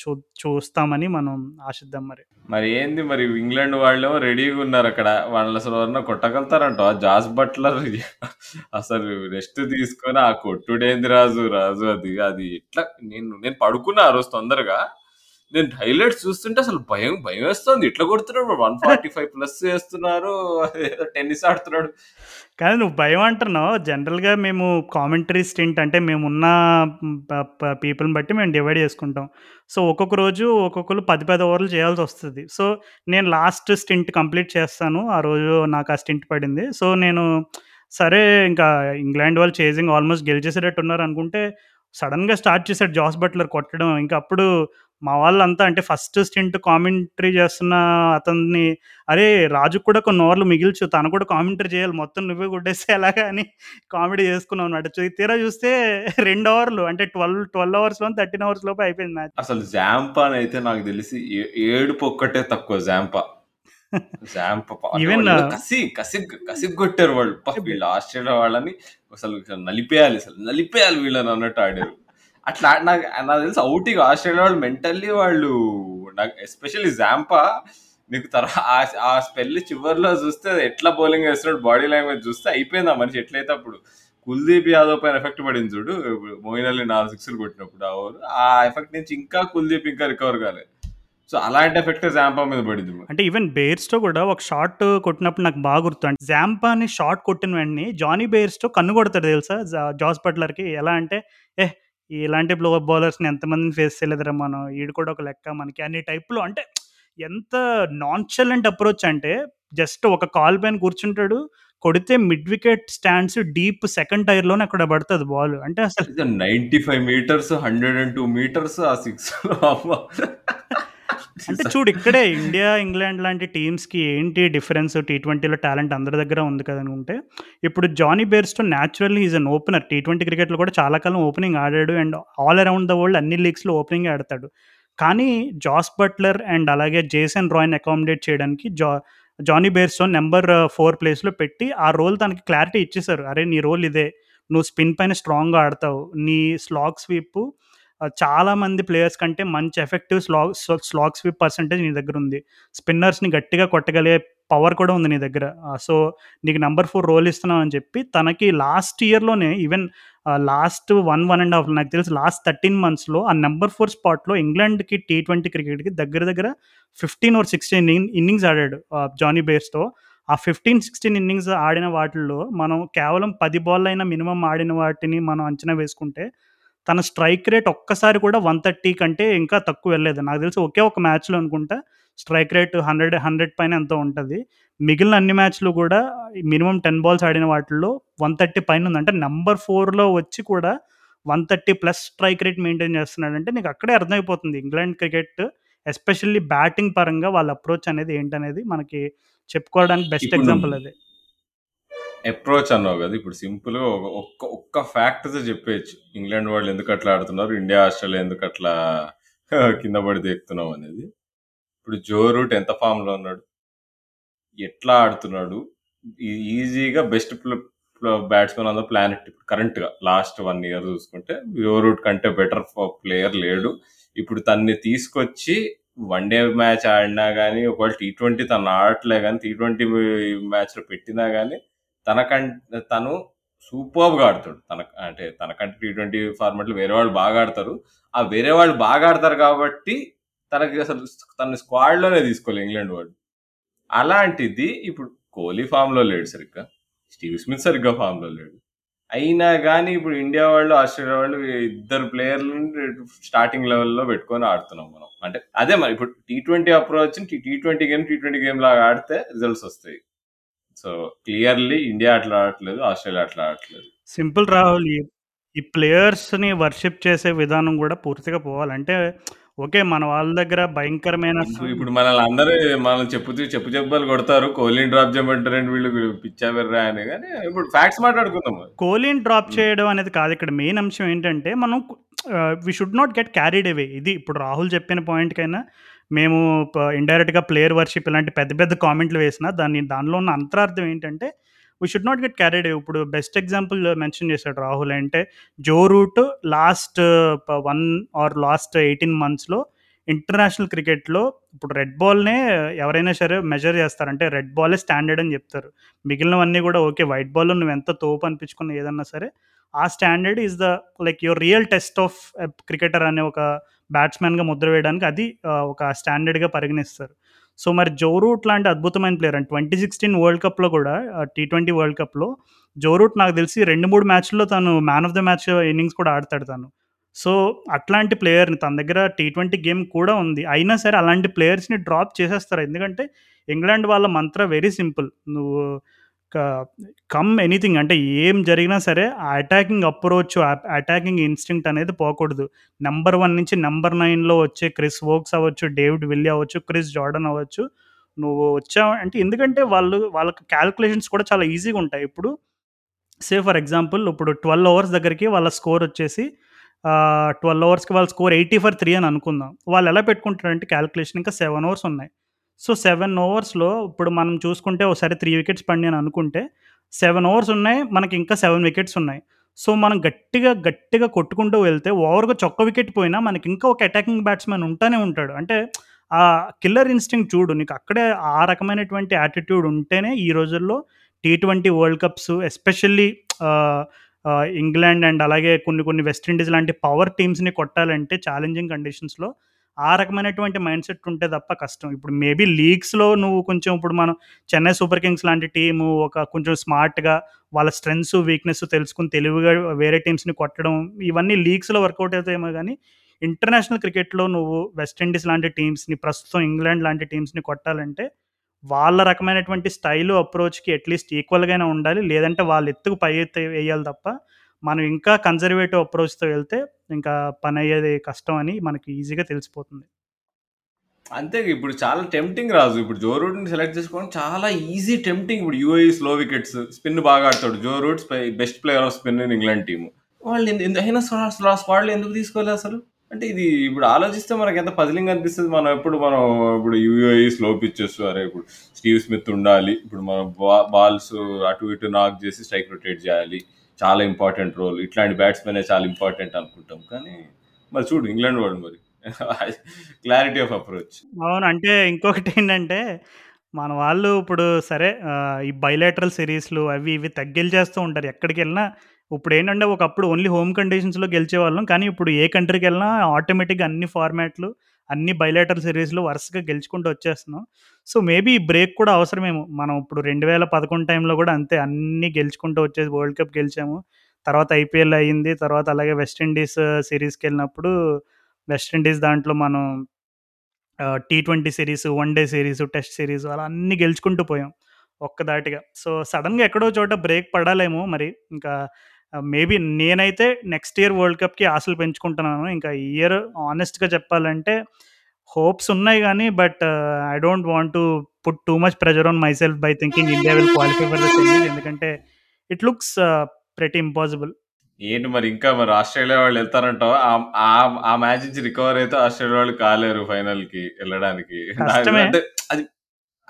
చూ చూస్తామని మనం ఆశిద్దాం మరి. మరి ఏంది మరి ఇంగ్లాండ్ వాళ్ళేమో రెడీగా ఉన్నారు అక్కడ. వాళ్ళు అసలు ఎవరన్నా కొట్టగలుగుతారంట జాస్ బట్లర్ అసలు రెస్ట్ తీసుకొని ఆ కొట్టుడేంది రాజు, రాజు అది అది ఎట్లా నేను నేను పడుకున్నా ఆ రోజు తొందరగా. నేను హైలైట్స్ చూస్తుంటే అసలు భయం భయమేస్తుంది. ఇట్లా కొడుతున్నాడు 145 ప్లస్ చేస్తున్నారు. టెన్నిస్ ఆడుతున్నాడు. కానీ నువ్వు భయం అంటున్నావు. జనరల్‌గా మేము కామెంటరీ స్టింట్ అంటే మేమున్న పీపుల్‌ని బట్టి మేము డివైడ్ చేసుకుంటాం. సో, ఒక్కొక్క రోజు ఒక్కొక్కరు పది పది ఓవర్లు వస్తుంది సో, నేను లాస్ట్ స్టింట్ కంప్లీట్ చేస్తాను. ఆ రోజు నాకు ఆ స్టింట్ పడింది. సో, నేను సరే ఇంకా ఇంగ్లాండ్ వాళ్ళు చేజింగ్ ఆల్మోస్ట్ గెలిచేసేటట్టున్నారు అనుకుంటే, సడన్గా స్టార్ట్ చేశాడు జాస్ బట్లర్ కొట్టడం. ఇంకా అప్పుడు మా వాళ్ళంతా అంటే ఫస్ట్ స్టింట్ కామెంటరీ చేస్తున్న అతన్ని "అరే! రాజుకి కూడా కొన్ని ఓవర్లు మిగిల్చు. తను కూడా కామెంటరీ చేయాలి. మొత్తం నువ్వే కొట్టేస్తే ఎలాగా" అని కామెడీ చేసుకున్నాం అన్నమాట. చు తీరా చూస్తే 2 ఓవర్లు అంటే 12, 12 అవర్స్‌లోనే 13 అవర్స్ లోపే అయిపోయింది మ్యాచ్. అసలు జాంపానైతే నాకు తెలిసి ఏ ఏడుపొక్కటే తక్కువ జాంపా. జాంప ఈవెన్ కసి కసి కొట్టారు వాళ్ళు. వీళ్ళు ఆస్ట్రేలియా వాళ్ళని అసలు నలిపేయాలి అసలు. నలిపేయాలి వీళ్ళని అన్నట్టు ఆడారు. అట్లా నాకు నాకు తెలిసి ఔటింగ్ ఆస్ట్రేలియా వాళ్ళు మెంటల్లీ వాళ్ళు నాకు ఎస్పెషల్లీ జాంపా నీకు తర్వాత ఆ స్పెల్ చివర్లో చూస్తే ఎట్లా బౌలింగ్ వేస్తున్నాడు బాడీ లాంగ్వేజ్ చూస్తే అయిపోయింది ఆ మనిషి ఎట్లయితే అప్పుడు కుల్దీప్ యాదవ్ పైన ఎఫెక్ట్ పడింది చూడు మోయిన్ అలీ నాలుగు సిక్స్లు కొట్టినప్పుడు ఆ ఓవర్ ఆ ఎఫెక్ట్ నుంచి ఇంకా కుల్దీప్ ఇంకా రికవర్ కాలేదు సో అలాంటి ఎఫెక్ట్ జాంపా మీద పడింది అంటే ఈవెన్ బేర్స్‌టో కూడా ఒక షాట్ కొట్టినప్పుడు నాకు బాగా గుర్తు. అంటే జాంపాని షాట్ కొట్టిన వెంటనే జానీ బేర్స్‌టో కన్ను కొడతాడు తెలుసా? జా జాస్ బట్లర్‌కి. ఎలా అంటే ఏ ఇలాంటి బ్లో బౌలర్స్‌ని ఎంతమందిని ఫేస్ చేయలేదురా మనం. ఈడు కూడా ఒక లెక్క మనకి" అన్ని టైప్‌లో అంటే ఎంత నాన్‌చలెంట్ అప్రోచ్ అంటే జస్ట్ ఒక కాల్ పైన కూర్చుంటాడు. కొడితే mid wicket stands deep second టైర్లోనే అక్కడ పడుతుంది బాల్. అంటే అసలు నైన్టీ ఫైవ్ మీటర్స్, 102 మీటర్స్ ఆ సిక్స్ అంటే చూడు ఇక్కడే ఇండియా, ఇంగ్లాండ్ లాంటి టీమ్స్‌కి ఏంటి డిఫరెన్స్ టీ20లో టాలెంట్ అందరి దగ్గర ఉంది కదా అనుకుంటే, ఇప్పుడు Jonny Bairstow naturally is an opener. T20 క్రికెట్‌లో కూడా చాలా కాలం ఓపెనింగ్ ఆడాడు. And all around the world అన్ని లీగ్స్‌లో ఓపెనింగే ఆడతాడు. కానీ జాస్ బట్లర్ అండ్ అలాగే జేసన్ రాయ్‌ని అకామిడేట్ చేయడానికి జా జానీ బేర్స్‌టో నంబర్ 4 ప్లేస్‌లో పెట్టి ఆ రోల్ తనకి క్లారిటీ ఇచ్చేసారు. "అరే! నీ రోల్ ఇదే. నువ్వు స్పిన్ పైన స్ట్రాంగ్‌గా ఆడతావు. నీ స్లాగ్ స్వీపు చాలా మంది ప్లేయర్స్ కంటే మంచి effective slog slog sweep percentage నీ దగ్గరుంది. స్పిన్నర్స్‌ని గట్టిగా కొట్టగలిగే పవర్ కూడా ఉంది నీ దగ్గర. సో, నీకు నెంబర్ ఫోర్ రోల్ ఇస్తున్నావు అని చెప్పి తనకి last ఇయర్‌లోనే even last one one and half నాకు తెలిసి లాస్ట్ 13 మంత్స్‌లో ఆ నెంబర్ ఫోర్ స్పాట్‌లో ఇంగ్లాండ్‌కి టీ20 క్రికెట్‌కి దగ్గర దగ్గర 15 ఆర్ సిక్స్టీన్ ఇన్నింగ్స్ ఆడాడు జానీ బేర్స్తో ఆ 15, 16 ఇన్నింగ్స్ ఆడిన వాటిల్లో మనం కేవలం పది బాల్ అయినా మినిమం ఆడిన వాటిని మనం అంచనా వేసుకుంటే, తన స్ట్రైక్ రేట్ ఒక్కసారి కూడా 130 కంటే ఇంకా తక్కువ వెళ్ళలేదు. నాకు తెలిసి ఒకే ఒక మ్యాచ్‌లో అనుకుంటా స్ట్రైక్ రేట్ 100, 100 పైన ఎంతో ఉంటది. మిగిలిన అన్ని మ్యాచ్‌లు కూడా మినిమమ్ 10 బాల్స్ ఆడిన వాటిల్లో 130 పైనుంది. అంటే నంబర్ 4లో వచ్చి కూడా 130 ప్లస్ స్ట్రైక్ రేట్ మెయింటైన్ చేస్తున్నాడంటే నీకు అక్కడే అర్థమైపోతుంది ఇంగ్లాండ్ క్రికెట్ ఎస్పెషల్లీ బ్యాటింగ్ పరంగా వాళ్ళ అప్రోచ్ అనేది ఏంటనేది మనకి చెప్పుకోవడానికి బెస్ట్ ఎగ్జాంపుల్ అదే. అప్రోచ్ అన్నావు కదా! ఇప్పుడు సింపుల్‌గా ఒక ఒక్క ఒక్క ఫ్యాక్టర్తో చెప్పేయచ్చు ఇంగ్లాండ్ వాళ్ళు ఎందుకు అట్లా ఆడుతున్నారు? ఇండియా, ఆస్ట్రేలియా ఎందుకు అట్లా కింద పడి దేకుతున్నాం అనేది. ఇప్పుడు జో రూట్ ఎంత ఫామ్‌లో ఉన్నాడు? ఎట్లా ఆడుతున్నాడు? ఈజీగా best batsmen on the planet కరెంట్‌గా last one year చూసుకుంటే జో రూట్ కంటే బెటర్ ప్లేయర్ లేడు. ఇప్పుడు తన్ని తీసుకొచ్చి వన్ డే మ్యాచ్ ఆడినా కానీ ఒకవేళ టీ20 తను ఆడట్లే గానీ, టీ20 మ్యాచ్‌లో పెట్టినా కానీ తనకం తను సూపర్గా ఆడతాడు. తన అంటే తనకంటే టీ20 ఫార్మాట్‌లో వేరే వాళ్ళు బాగా ఆడతారు. ఆ వేరే వాళ్ళు బాగా ఆడతారు కాబట్టి తనకి అసలు తన స్క్వాడ్‌లోనే తీసుకోలేదు ఇంగ్లాండ్ వాళ్ళు. అలాంటిది ఇప్పుడు కోహ్లీ ఫామ్‌లో లేడు సరిగ్గా. స్టీవ్ స్మిత్ సరిగ్గా ఫామ్‌లో లేడు. అయినా కానీ ఇప్పుడు ఇండియా వాళ్ళు, ఆస్ట్రేలియా వాళ్ళు ఇద్దరు ప్లేయర్‌లని స్టార్టింగ్ లెవెల్‌లో పెట్టుకొని ఆడుతున్నాం మనం. అంటే అదే మరి ఇప్పుడు టీ ట్వంటీ అప్రోచ్ టీ టీ20 గేమ్, టీ20 గేమ్ లాగా ఆడితే రిజల్ట్స్ వస్తాయి. సో, క్లియర్‌లీ ఇండియా అట్లా ఆడట్లేదు. ఆస్ట్రేలియా అట్లా ఆడట్లేదు. సింపుల్ రాహుల్. ఈ ప్లేయర్స్‌ని వర్షిప్ చేసే విధానం కూడా పూర్తిగా పోవాలి. అంటే ఓకే. మన వాళ్ళ దగ్గర భయంకరమైన ఇప్పుడు మనల్ని అందరూ మనల్ని చెప్పుతూ చెప్పు జెబ్బలు కొడతారు. కోహ్లీని డ్రాప్ చేయమంటారేంటి వీళ్ళు పిచ్చా వెర్రా అని గానీ ఇప్పుడు ఫ్యాక్ట్స్ మాట్లాడుకుందాం. కోహ్లీని డ్రాప్. చేయడం అనేది కాదు ఇక్కడ మెయిన్ అంశం ఏంటంటే మనం we should not get carried away. ఇది ఇప్పుడు రాహుల్ చెప్పిన పాయింట్‌కైనా మేము ఇండైరెక్ట్‌గా ప్లేయర్ వర్షిప్ ఇలాంటి పెద్ద పెద్ద కామెంట్లు వేసినా దాన్ని దానిలో ఉన్న అంతరార్థం ఏంటంటే we should not get carried ఇప్పుడు బెస్ట్ ఎగ్జాంపుల్ మెన్షన్ చేశాడు రాహుల్ అంటే Joe Root last one or last eighteen మంత్స్లో ఇంటర్నేషనల్ క్రికెట్లో ఇప్పుడు రెడ్ బాల్నే ఎవరైనా సరే మెజర్ చేస్తారంటే రెడ్ బాలే స్టాండర్డ్ అని చెప్తారు. మిగిలినవన్నీ కూడా ఓకే వైట్ బాల్ నువ్వు ఎంత తోపు అనిపించుకున్న ఏదన్నా సరే ఆ standard is the like your real test of cricketer అనే ఒక బ్యాట్స్మెన్గా ముద్ర వేయడానికి అది ఒక స్టాండర్డ్గా పరిగణిస్తారు. సో మరి జో రూట్ లాంటి అద్భుతమైన player and twenty sixteen world కప్లో కూడా టీ ట్వంటీ వరల్డ్ కప్లో జో రూట్ నాకు తెలిసి రెండు మూడు మ్యాచ్ల్లో తను man of the match innings కూడా ఆడతాడు తను. సో అట్లాంటి ప్లేయర్ని తన దగ్గర టీ ట్వంటీ గేమ్ కూడా ఉంది. అయినా సరే అలాంటి ప్లేయర్స్ని డ్రాప్ చేసేస్తారు. ఎందుకంటే ఇంగ్లాండ్ వాళ్ళ మంత్ర వెరీ సింపుల్ నువ్వు కమ్ ఎనీథింగ్ అంటే ఏం జరిగినా సరే ఆ అటాకింగ్ అప్రోచ్ అటాకింగ్ ఇన్స్టింక్ట్ అనేది పోకూడదు. నెంబర్ వన్ నుంచి నెంబర్ నైన్లో వచ్చే క్రిస్ వోక్స్ అవ్వచ్చు డేవిడ్ విల్లీ అవ్వచ్చు క్రిస్ జార్డన్ అవ్వచ్చు. నువ్వు వచ్చావు అంటే ఎందుకంటే వాళ్ళు వాళ్ళకి క్యాల్కులేషన్స్ కూడా చాలా ఈజీగా ఉంటాయి. ఇప్పుడు సే ఫర్ ఎగ్జాంపుల్ ఇప్పుడు ట్వెల్వ్ అవర్స్ దగ్గరికి వాళ్ళ స్కోర్ వచ్చేసి ట్వెల్వ్ అవర్స్కి వాళ్ళ స్కోర్ ఎయిటీ ఫర్ త్రీ అని అనుకుందాం. వాళ్ళు ఎలా పెట్టుకుంటారంటే క్యాల్కులేషన్ ఇంకా సెవెన్ అవర్స్ ఉన్నాయి. సో సెవెన్ ఓవర్స్లో ఇప్పుడు మనం చూసుకుంటే ఒకసారి త్రీ వికెట్స్ పడి అని అనుకుంటే సెవెన్ ఓవర్స్ ఉన్నాయి మనకి ఇంకా సెవెన్ వికెట్స్ ఉన్నాయి. సో మనం గట్టిగా గట్టిగా కొట్టుకుంటూ వెళ్తే ఓవర్గా చొక్క వికెట్ పోయినా మనకి ఇంకా ఒక అటాకింగ్ బ్యాట్స్మెన్ ఉంటానే ఉంటాడు. అంటే ఆ కిల్లర్ ఇన్స్టింగ్ చూడు నీకు అక్కడే ఆ రకమైనటువంటి యాటిట్యూడ్ ఉంటేనే ఈ రోజుల్లో T twenty world cups especially England and అలాగే కొన్ని కొన్ని వెస్టిండీస్ లాంటి పవర్ టీమ్స్ని కొట్టాలంటే ఛాలెంజింగ్ కండిషన్స్లో ఆ రకమైనటువంటి మైండ్ సెట్ ఉంటే తప్ప కష్టం. ఇప్పుడు మేబీ లీగ్స్లో నువ్వు కొంచెం ఇప్పుడు మనం చెన్నై సూపర్ కింగ్స్ లాంటి టీము ఒక కొంచెం స్మార్ట్గా వాళ్ళ స్ట్రెంగ్స్ వీక్నెస్ తెలుసుకుని తెలివిగా వేరే టీమ్స్ని కొట్టడం ఇవన్నీ లీగ్స్లో వర్కౌట్ అవుతాయేమో కానీ ఇంటర్నేషనల్ క్రికెట్లో నువ్వు వెస్టిండీస్ లాంటి టీమ్స్ని ప్రస్తుతం ఇంగ్లాండ్ లాంటి టీమ్స్ని కొట్టాలంటే వాళ్ళ రకమైనటువంటి స్టైలు అప్రోచ్కి అట్లీస్ట్ ఈక్వల్గానే ఉండాలి. లేదంటే వాళ్ళు ఎత్తుకు పై ఎత్తు వేయాలి తప్ప మనం ఇంకా కన్జర్వేటివ్ అప్రోచ్తో వెళ్తే ఇంకా పని అయ్యేది కష్టం అని మనకి ఈజీగా తెలిసిపోతుంది. అంతే ఇప్పుడు చాలా టెంప్టింగ్ రాజు. ఇప్పుడు జో రూట్ని సెలెక్ట్ చేసుకోవడం చాలా ఈజీ టెంప్టింగ్ ఇప్పుడు యూఏఈ స్లో వికెట్స్ స్పిన్ బాగా ఆడతాడు. Joe Root best player of spin in England team వాళ్ళు ఎందు- ఎందు- అయినా స్క్వాడ్లు ఎందుకు తీసుకోలేదు అసలు? అంటే ఇది ఇప్పుడు ఆలోచిస్తే మనకి ఎంత పజిలింగ్ అనిపిస్తుంది. మనం ఎప్పుడు మనం ఇప్పుడు యూఏఈ స్లో పిచ్చెస్ అరే ఇప్పుడు స్టీవ్ స్మిత్ ఉండాలి. ఇప్పుడు మనం బాల్స్ అటు ఇటు నాక్ చేసి స్ట్రైక్ రొటేట్ చేయాలి. చాలా ఇంపార్టెంట్ రోల్. ఇట్లాంటి బ్యాట్స్మెన్ చాలా ఇంపార్టెంట్ అనుకుంటాం. కానీ మరి చూడు ఇంగ్లాండ్ వాడు మరి. Clarity of approach. అవును. అంటే ఇంకొకటి ఏంటంటే మన వాళ్ళు ఇప్పుడు సరే ఈ బైలేటరల్ సిరీస్లు అవి ఇవి తగ్గిల్చేస్తూ ఉంటారు. ఎక్కడికి వెళ్ళినా ఇప్పుడు ఏంటంటే ఒకప్పుడు ఓన్లీ హోమ్ కండిషన్స్లో గెలిచేవాళ్ళం. కానీ ఇప్పుడు ఏ కంట్రీకి వెళ్ళినా ఆటోమేటిక్గా అన్ని ఫార్మాట్లు అన్ని బయలేటర్ సిరీస్లు వరుసగా గెలుచుకుంటూ వచ్చేస్తున్నాం. సో మేబీ బ్రేక్ కూడా అవసరమేమో. మనం ఇప్పుడు రెండు వేల పదకొండు టైంలో కూడా అంతే అన్ని గెలుచుకుంటూ వచ్చేసి వరల్డ్ కప్ గెలిచాము. తర్వాత ఐపీఎల్ అయ్యింది తర్వాత అలాగే వెస్టిండీస్ సిరీస్కి uh, వెళ్ళినప్పుడు వెస్టిండీస్ దాంట్లో మనం T twenty series one day series test series అలా అన్నీ గెలుచుకుంటూ పోయాం ఒక్కదాటిగా. సో సడన్గా ఎక్కడో చోట బ్రేక్ పడాలేమో మరి. ఇంకా మేబీ నేనైతే నెక్స్ట్ ఇయర్ వరల్డ్ కప్కి ఆశలు పెంచుకుంటున్నాను. ఇంకా ఈ ఇయర్ ఆనెస్ట్గా చెప్పాలంటే హోప్స్ ఉన్నాయి కానీ but I don't want to put too much pressure on myself by thinking India will qualify for the semis ఎందుకంటే ఇట్ లుక్స్ ప్రెటీ ఇంపాసిబుల్ ఏంటి మరి ఇంకా మరి ఆస్ట్రేలియా వాళ్ళు వెళ్తారంటావా? ఆ- మ్యాచ్ నుంచి రికవర్ అయితే ఆస్ట్రేలియా వాళ్ళు కాలేరు ఫైనల్కి వెళ్ళడానికి. అది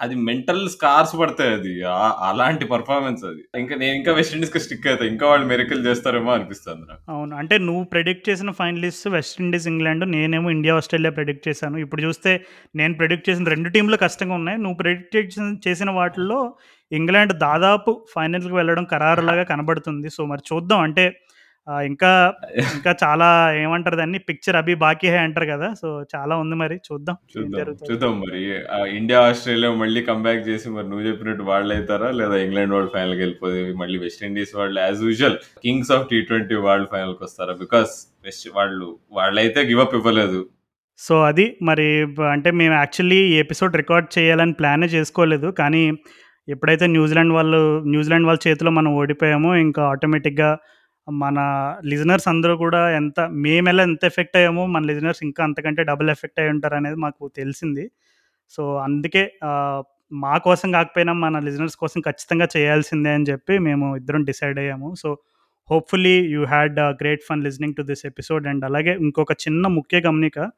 అది మెంటల్ స్కార్స్ పడతాయి అది. అలాంటి పర్ఫార్మెన్స్ అది. ఇంకా నేను ఇంకా వెస్టిండీస్కి స్టిక్ అవుతాయి ఇంకా వాళ్ళు మెరికల్ చేస్తారేమో అనిపిస్తుంది నాకు. అవును. అంటే నువ్వు ప్రెడిక్ట్ చేసిన ఫైనలిస్ట్ వెస్టిండీస్ ఇంగ్లాండ్ నేనేమో ఇండియా ఆస్ట్రేలియా ప్రెడిక్ట్ చేశాను. ఇప్పుడు చూస్తే నేను ప్రెడిక్ట్ చేసిన రెండు టీంలు కష్టంగా ఉన్నాయి. నువ్వు ప్రెడిక్ట్ చేసిన చేసిన వాటిల్లో ఇంగ్లాండ్ దాదాపు ఫైనల్కి వెళ్ళడం ఖరారులాగా కనబడుతుంది. సో మరి చూద్దాం. అంటే ఇంకా ఇంకా చాలా ఏమంటారు దాన్ని? పిక్చర్ అభి బాకీ హే అంటారు కదా సో చాలా ఉంది మరి చూద్దాం చూద్దాం. చూద్దాం మరి. ఇండియా ఆస్ట్రేలియా మళ్ళీ కంబ్యాక్ చేసి మరి నువ్వు చెప్పినట్టు వాళ్ళు అవుతారా లేదా ఇంగ్లాండ్ వాళ్ళు ఫైనల్కి వెళ్ళిపోతే మళ్ళీ వెస్టిండీస్ వాళ్ళు as usual kings of T twenty world ఫైనల్కి వస్తారా? బికాస్ వెస్ట్ వాళ్ళు వాళ్ళైతే గివ్ అప్ ఇవ్వలేదు. సో అది మరి అంటే మేము యాక్చువల్లీ ఈ ఎపిసోడ్ రికార్డ్ చేయాలని ప్లానే చేసుకోలేదు. కానీ ఎప్పుడైతే న్యూజిలాండ్ వాళ్ళు న్యూజిలాండ్ వాళ్ళ చేతిలో మనం ఓడిపోయామో ఇంకా ఆటోమేటిక్గా మన లిజనర్స్ అందరూ కూడా ఎంత మేమెలా ఎంత ఎఫెక్ట్ అయ్యామో మన లిజనర్స్ ఇంకా అంతకంటే డబుల్ ఎఫెక్ట్ అయి ఉంటారు అనేది మాకు తెలిసింది. సో అందుకే మా కోసం కాకపోయినా మన లిజనర్స్ కోసం ఖచ్చితంగా చేయాల్సిందే అని చెప్పి మేము ఇద్దరం డిసైడ్ అయ్యాము. So hopefully you had great fun listening to this episode. And అలాగే ఇంకొక చిన్న ముఖ్య గమనిక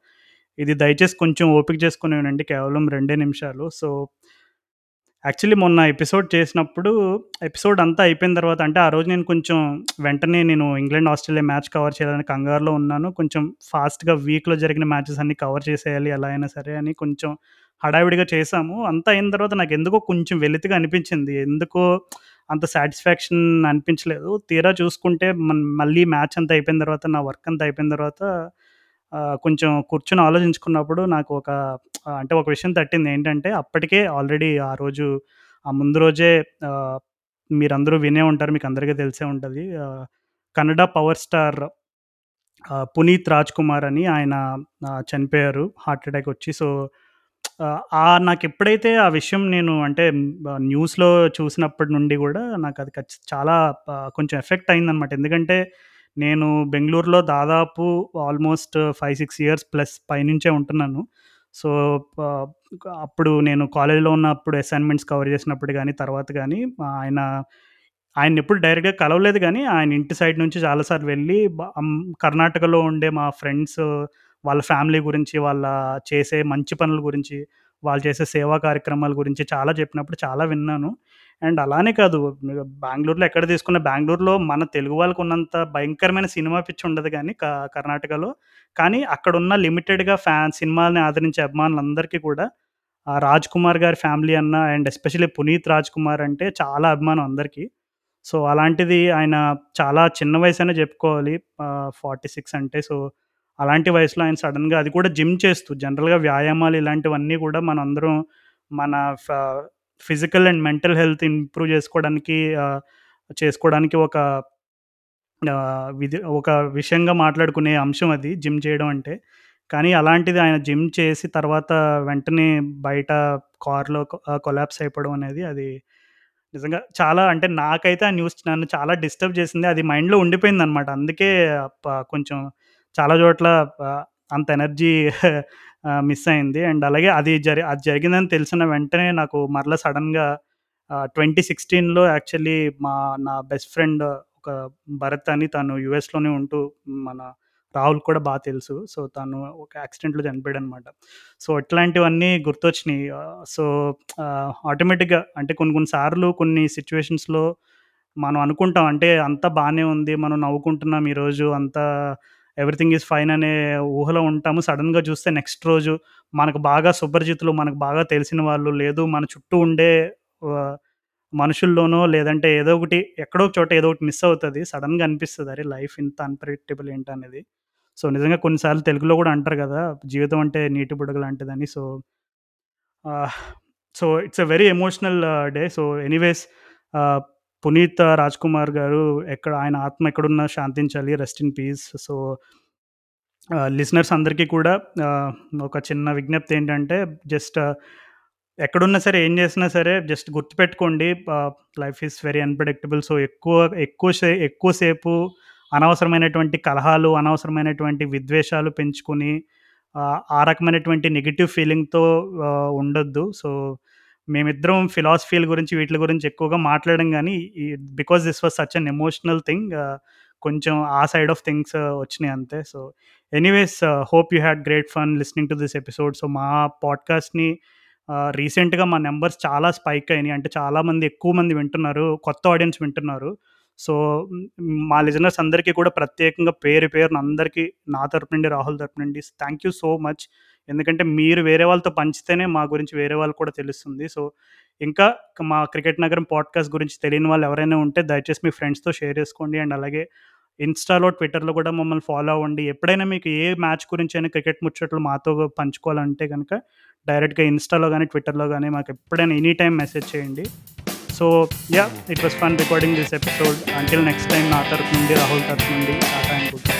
ఇది దయచేసి కొంచెం ఓపిక చేసుకుని వినండి కేవలం రెండే నిమిషాలు. సో యాక్చువల్లీ మొన్న ఎపిసోడ్ చేసినప్పుడు ఎపిసోడ్ అంతా అయిపోయిన తర్వాత అంటే ఆ రోజు నేను కొంచెం వెంటనే నేను ఇంగ్లాండ్ ఆస్ట్రేలియా మ్యాచ్ కవర్ చేయాలని కంగారులో ఉన్నాను. కొంచెం ఫాస్ట్గా వీక్లో జరిగిన మ్యాచెస్ అన్ని కవర్ చేసేయాలి ఎలా అయినా సరే అని కొంచెం హడావిడిగా చేశాము. అంతా అయిన తర్వాత నాకు ఎందుకో కొంచెం వెలితిగా అనిపించింది. ఎందుకో అంత సాటిస్ఫాక్షన్ అనిపించలేదు. తీరా చూసుకుంటే మన మళ్ళీ మ్యాచ్ అంతా అయిపోయిన తర్వాత నా వర్క్ అంతా అయిపోయిన తర్వాత కొంచెం కూర్చొని ఆలోచించుకున్నప్పుడు నాకు ఒక అంటే ఒక విషయం తట్టింది. ఏంటంటే అప్పటికే ఆల్రెడీ ఆ రోజు ఆ ముందు రోజే మీరందరూ వినే ఉంటారు మీకు అందరికీ తెలిసే ఉంటుంది. కన్నడ పవర్ స్టార్ పునీత్ రాజ్ కుమార్ అని ఆయన చనిపోయారు హార్ట్ అటాక్ వచ్చి. సో ఆ నాకు ఎప్పుడైతే ఆ విషయం నేను అంటే న్యూస్లో చూసినప్పటి నుండి కూడా నాకు అది ఖచ్చి- చాలా కొంచెం ఎఫెక్ట్ అయిందనమాట ఎందుకంటే నేను బెంగళూరులో దాదాపు almost five six years plus పైనుంచే ఉంటున్నాను. సో అప్పుడు నేను కాలేజీలో ఉన్నప్పుడు అసైన్మెంట్స్ కవర్ చేసినప్పుడు కానీ తర్వాత కానీ ఆయన ఆయన ఎప్పుడు డైరెక్ట్గా కలవలేదు కానీ ఆయన ఇంటి సైడ్ నుంచి చాలాసార్లు వెళ్ళి కర్ణాటకలో ఉండే మా ఫ్రెండ్స్ వాళ్ళ ఫ్యామిలీ గురించి వాళ్ళ చేసే మంచి పనుల గురించి వాళ్ళు చేసే సేవా కార్యక్రమాల గురించి చాలా చెప్పినప్పుడు చాలా విన్నాను. అండ్ అలానే కాదు బెంగళూరులో ఎక్కడ తీసుకున్న బెంగళూరులో మన తెలుగు వాళ్ళకు ఉన్నంత భయంకరమైన సినిమా పిచ్చి ఉండదు కానీ క- కర్ణాటకలో. కానీ అక్కడ ఉన్న లిమిటెడ్గా ఫ్యాన్ సినిమాలని ఆదరించే అభిమానులందరికీ కూడా ఆ రాజ్ కుమార్ గారి ఫ్యామిలీ అన్న అండ్ ఎస్పెషల్లీ పునీత్ రాజ్ కుమార్ అంటే చాలా అభిమానం అందరికీ. సో అలాంటిది ఆయన చాలా చిన్న వయసు అనే చెప్పుకోవాలి ఫార్టీ సిక్స్ అంటే. సో అలాంటి వయసులో ఆయన సడన్గా అది కూడా జిమ్ చేస్తూ జనరల్గా వ్యాయామాలు ఇలాంటివన్నీ కూడా మన అందరం మన physical and mental health improve చేసుకోవడానికి చేసుకోవడానికి ఒక విధి ఒక విషయంగా మాట్లాడుకునే అంశం అది జిమ్ చేయడం అంటే. కానీ అలాంటిది ఆయన జిమ్ చేసి తర్వాత వెంటనే బయట కార్లో కొలాప్స్ అయిపోవడం అనేది అది నిజంగా చాలా అంటే నాకైతే ఆ న్యూస్ నన్ను చాలా డిస్టర్బ్ చేసింది. అది మైండ్లో ఉండిపోయింది అనమాట అందుకే కొంచెం చాలా చోట్ల అంత ఎనర్జీ మిస్ అయింది. అండ్ అలాగే అది జరి అది జరిగిందని తెలిసిన వెంటనే నాకు మరలా సడన్గా ట్వంటీ సిక్స్టీన్లో యాక్చువల్లీ మా నా బెస్ట్ ఫ్రెండ్ ఒక భరత్ అని తను యుఎస్లోనే ఉంటూ మన రాహుల్ కూడా బాగా తెలుసు. సో తను ఒక యాక్సిడెంట్లో చనిపోయాడు అనమాట సో ఇట్లాంటివన్నీ గుర్తొచ్చినాయి. సో ఆటోమేటిక్గా అంటే కొన్ని కొన్ని సార్లు కొన్ని సిచ్యువేషన్స్లో మనం అనుకుంటాం అంటే అంతా బాగానే ఉంది మనం నవ్వుకుంటున్నాం ఈరోజు అంతా ఎవ్రీథింగ్ ఈజ్ ఫైన్ అనే ఊహలో ఉంటాము. సడన్గా చూస్తే నెక్స్ట్ రోజు మనకు బాగా సుపరిచితులు మనకు బాగా తెలిసిన వాళ్ళు లేదు మన చుట్టూ ఉండే మనుషుల్లోనో లేదంటే ఏదో ఒకటి ఎక్కడో ఒక చోట ఏదో ఒకటి మిస్ అవుతుంది. సడన్గా అనిపిస్తుంది అరే లైఫ్ ఇంత అన్ప్రెడిక్టబుల్ ఏంటనేది సో నిజంగా కొన్నిసార్లు తెలుగులో కూడా అంటారు కదా జీవితం అంటే నీటి బుడగ లాంటిదని. So so it's a very emotional day so anyways Puneeth Raj Kumar గారు ఎక్కడ ఆయన ఆత్మ ఎక్కడున్నా శాంతించాలి rest in peace so listeners అందరికీ కూడా ఒక చిన్న విజ్ఞప్తి ఏంటంటే జస్ట్ ఎక్కడున్నా సరే ఏం చేసినా సరే జస్ట్ గుర్తుపెట్టుకోండి. Life is very unpredictable so ఎక్కువ ఎక్కువ సే ఎక్కువసేపు అనవసరమైనటువంటి కలహాలు అనవసరమైనటువంటి విద్వేషాలు పెంచుకొని ఆ రకమైనటువంటి నెగిటివ్ ఫీలింగ్తో ఉండొద్దు. సో మేమిద్దరం ఫిలాసఫీల గురించి వీటి గురించి ఎక్కువగా మాట్లాడడం కానీ because this was such an emotional thing కొంచెం ఆ సైడ్ ఆఫ్ థింగ్స్ వచ్చినాయి అంతే. So anyways hope you had great fun listening to this episode so మా పాడ్కాస్ట్ని రీసెంట్గా మా నెంబర్స్ చాలా స్పైక్ అయినాయి. అంటే చాలామంది ఎక్కువ మంది వింటున్నారు కొత్త ఆడియన్స్ వింటున్నారు. సో మా లిజనర్స్ అందరికీ కూడా ప్రత్యేకంగా పేరు పేరున అందరికీ నా తరపు నుండి రాహుల్ తరపు నుండి థ్యాంక్ యూ సో మచ్ ఎందుకంటే మీరు వేరే వాళ్ళతో పంచితేనే మా గురించి వేరే వాళ్ళు కూడా తెలుస్తుంది. సో ఇంకా మా క్రికెట్ నగరం పాడ్కాస్ట్ గురించి తెలియని వాళ్ళు ఎవరైనా ఉంటే దయచేసి మీ ఫ్రెండ్స్తో షేర్ చేసుకోండి. అండ్ అలాగే ఇన్స్టాలో ట్విట్టర్లో కూడా మమ్మల్ని ఫాలో అవ్వండి. ఎప్పుడైనా మీకు ఏ మ్యాచ్ గురించి అయినా క్రికెట్ ముచ్చట్లు మాతో పంచుకోవాలంటే కనుక డైరెక్ట్గా ఇన్స్టాలో కానీ ట్విట్టర్లో కానీ మాకు ఎప్పుడైనా ఎనీ టైం మెసేజ్ చేయండి. So ya it was fun recording this episode. Until next time నా తరఫు నుండి రాహుల్ తరఫు నుండి ఆ టైం గుడ్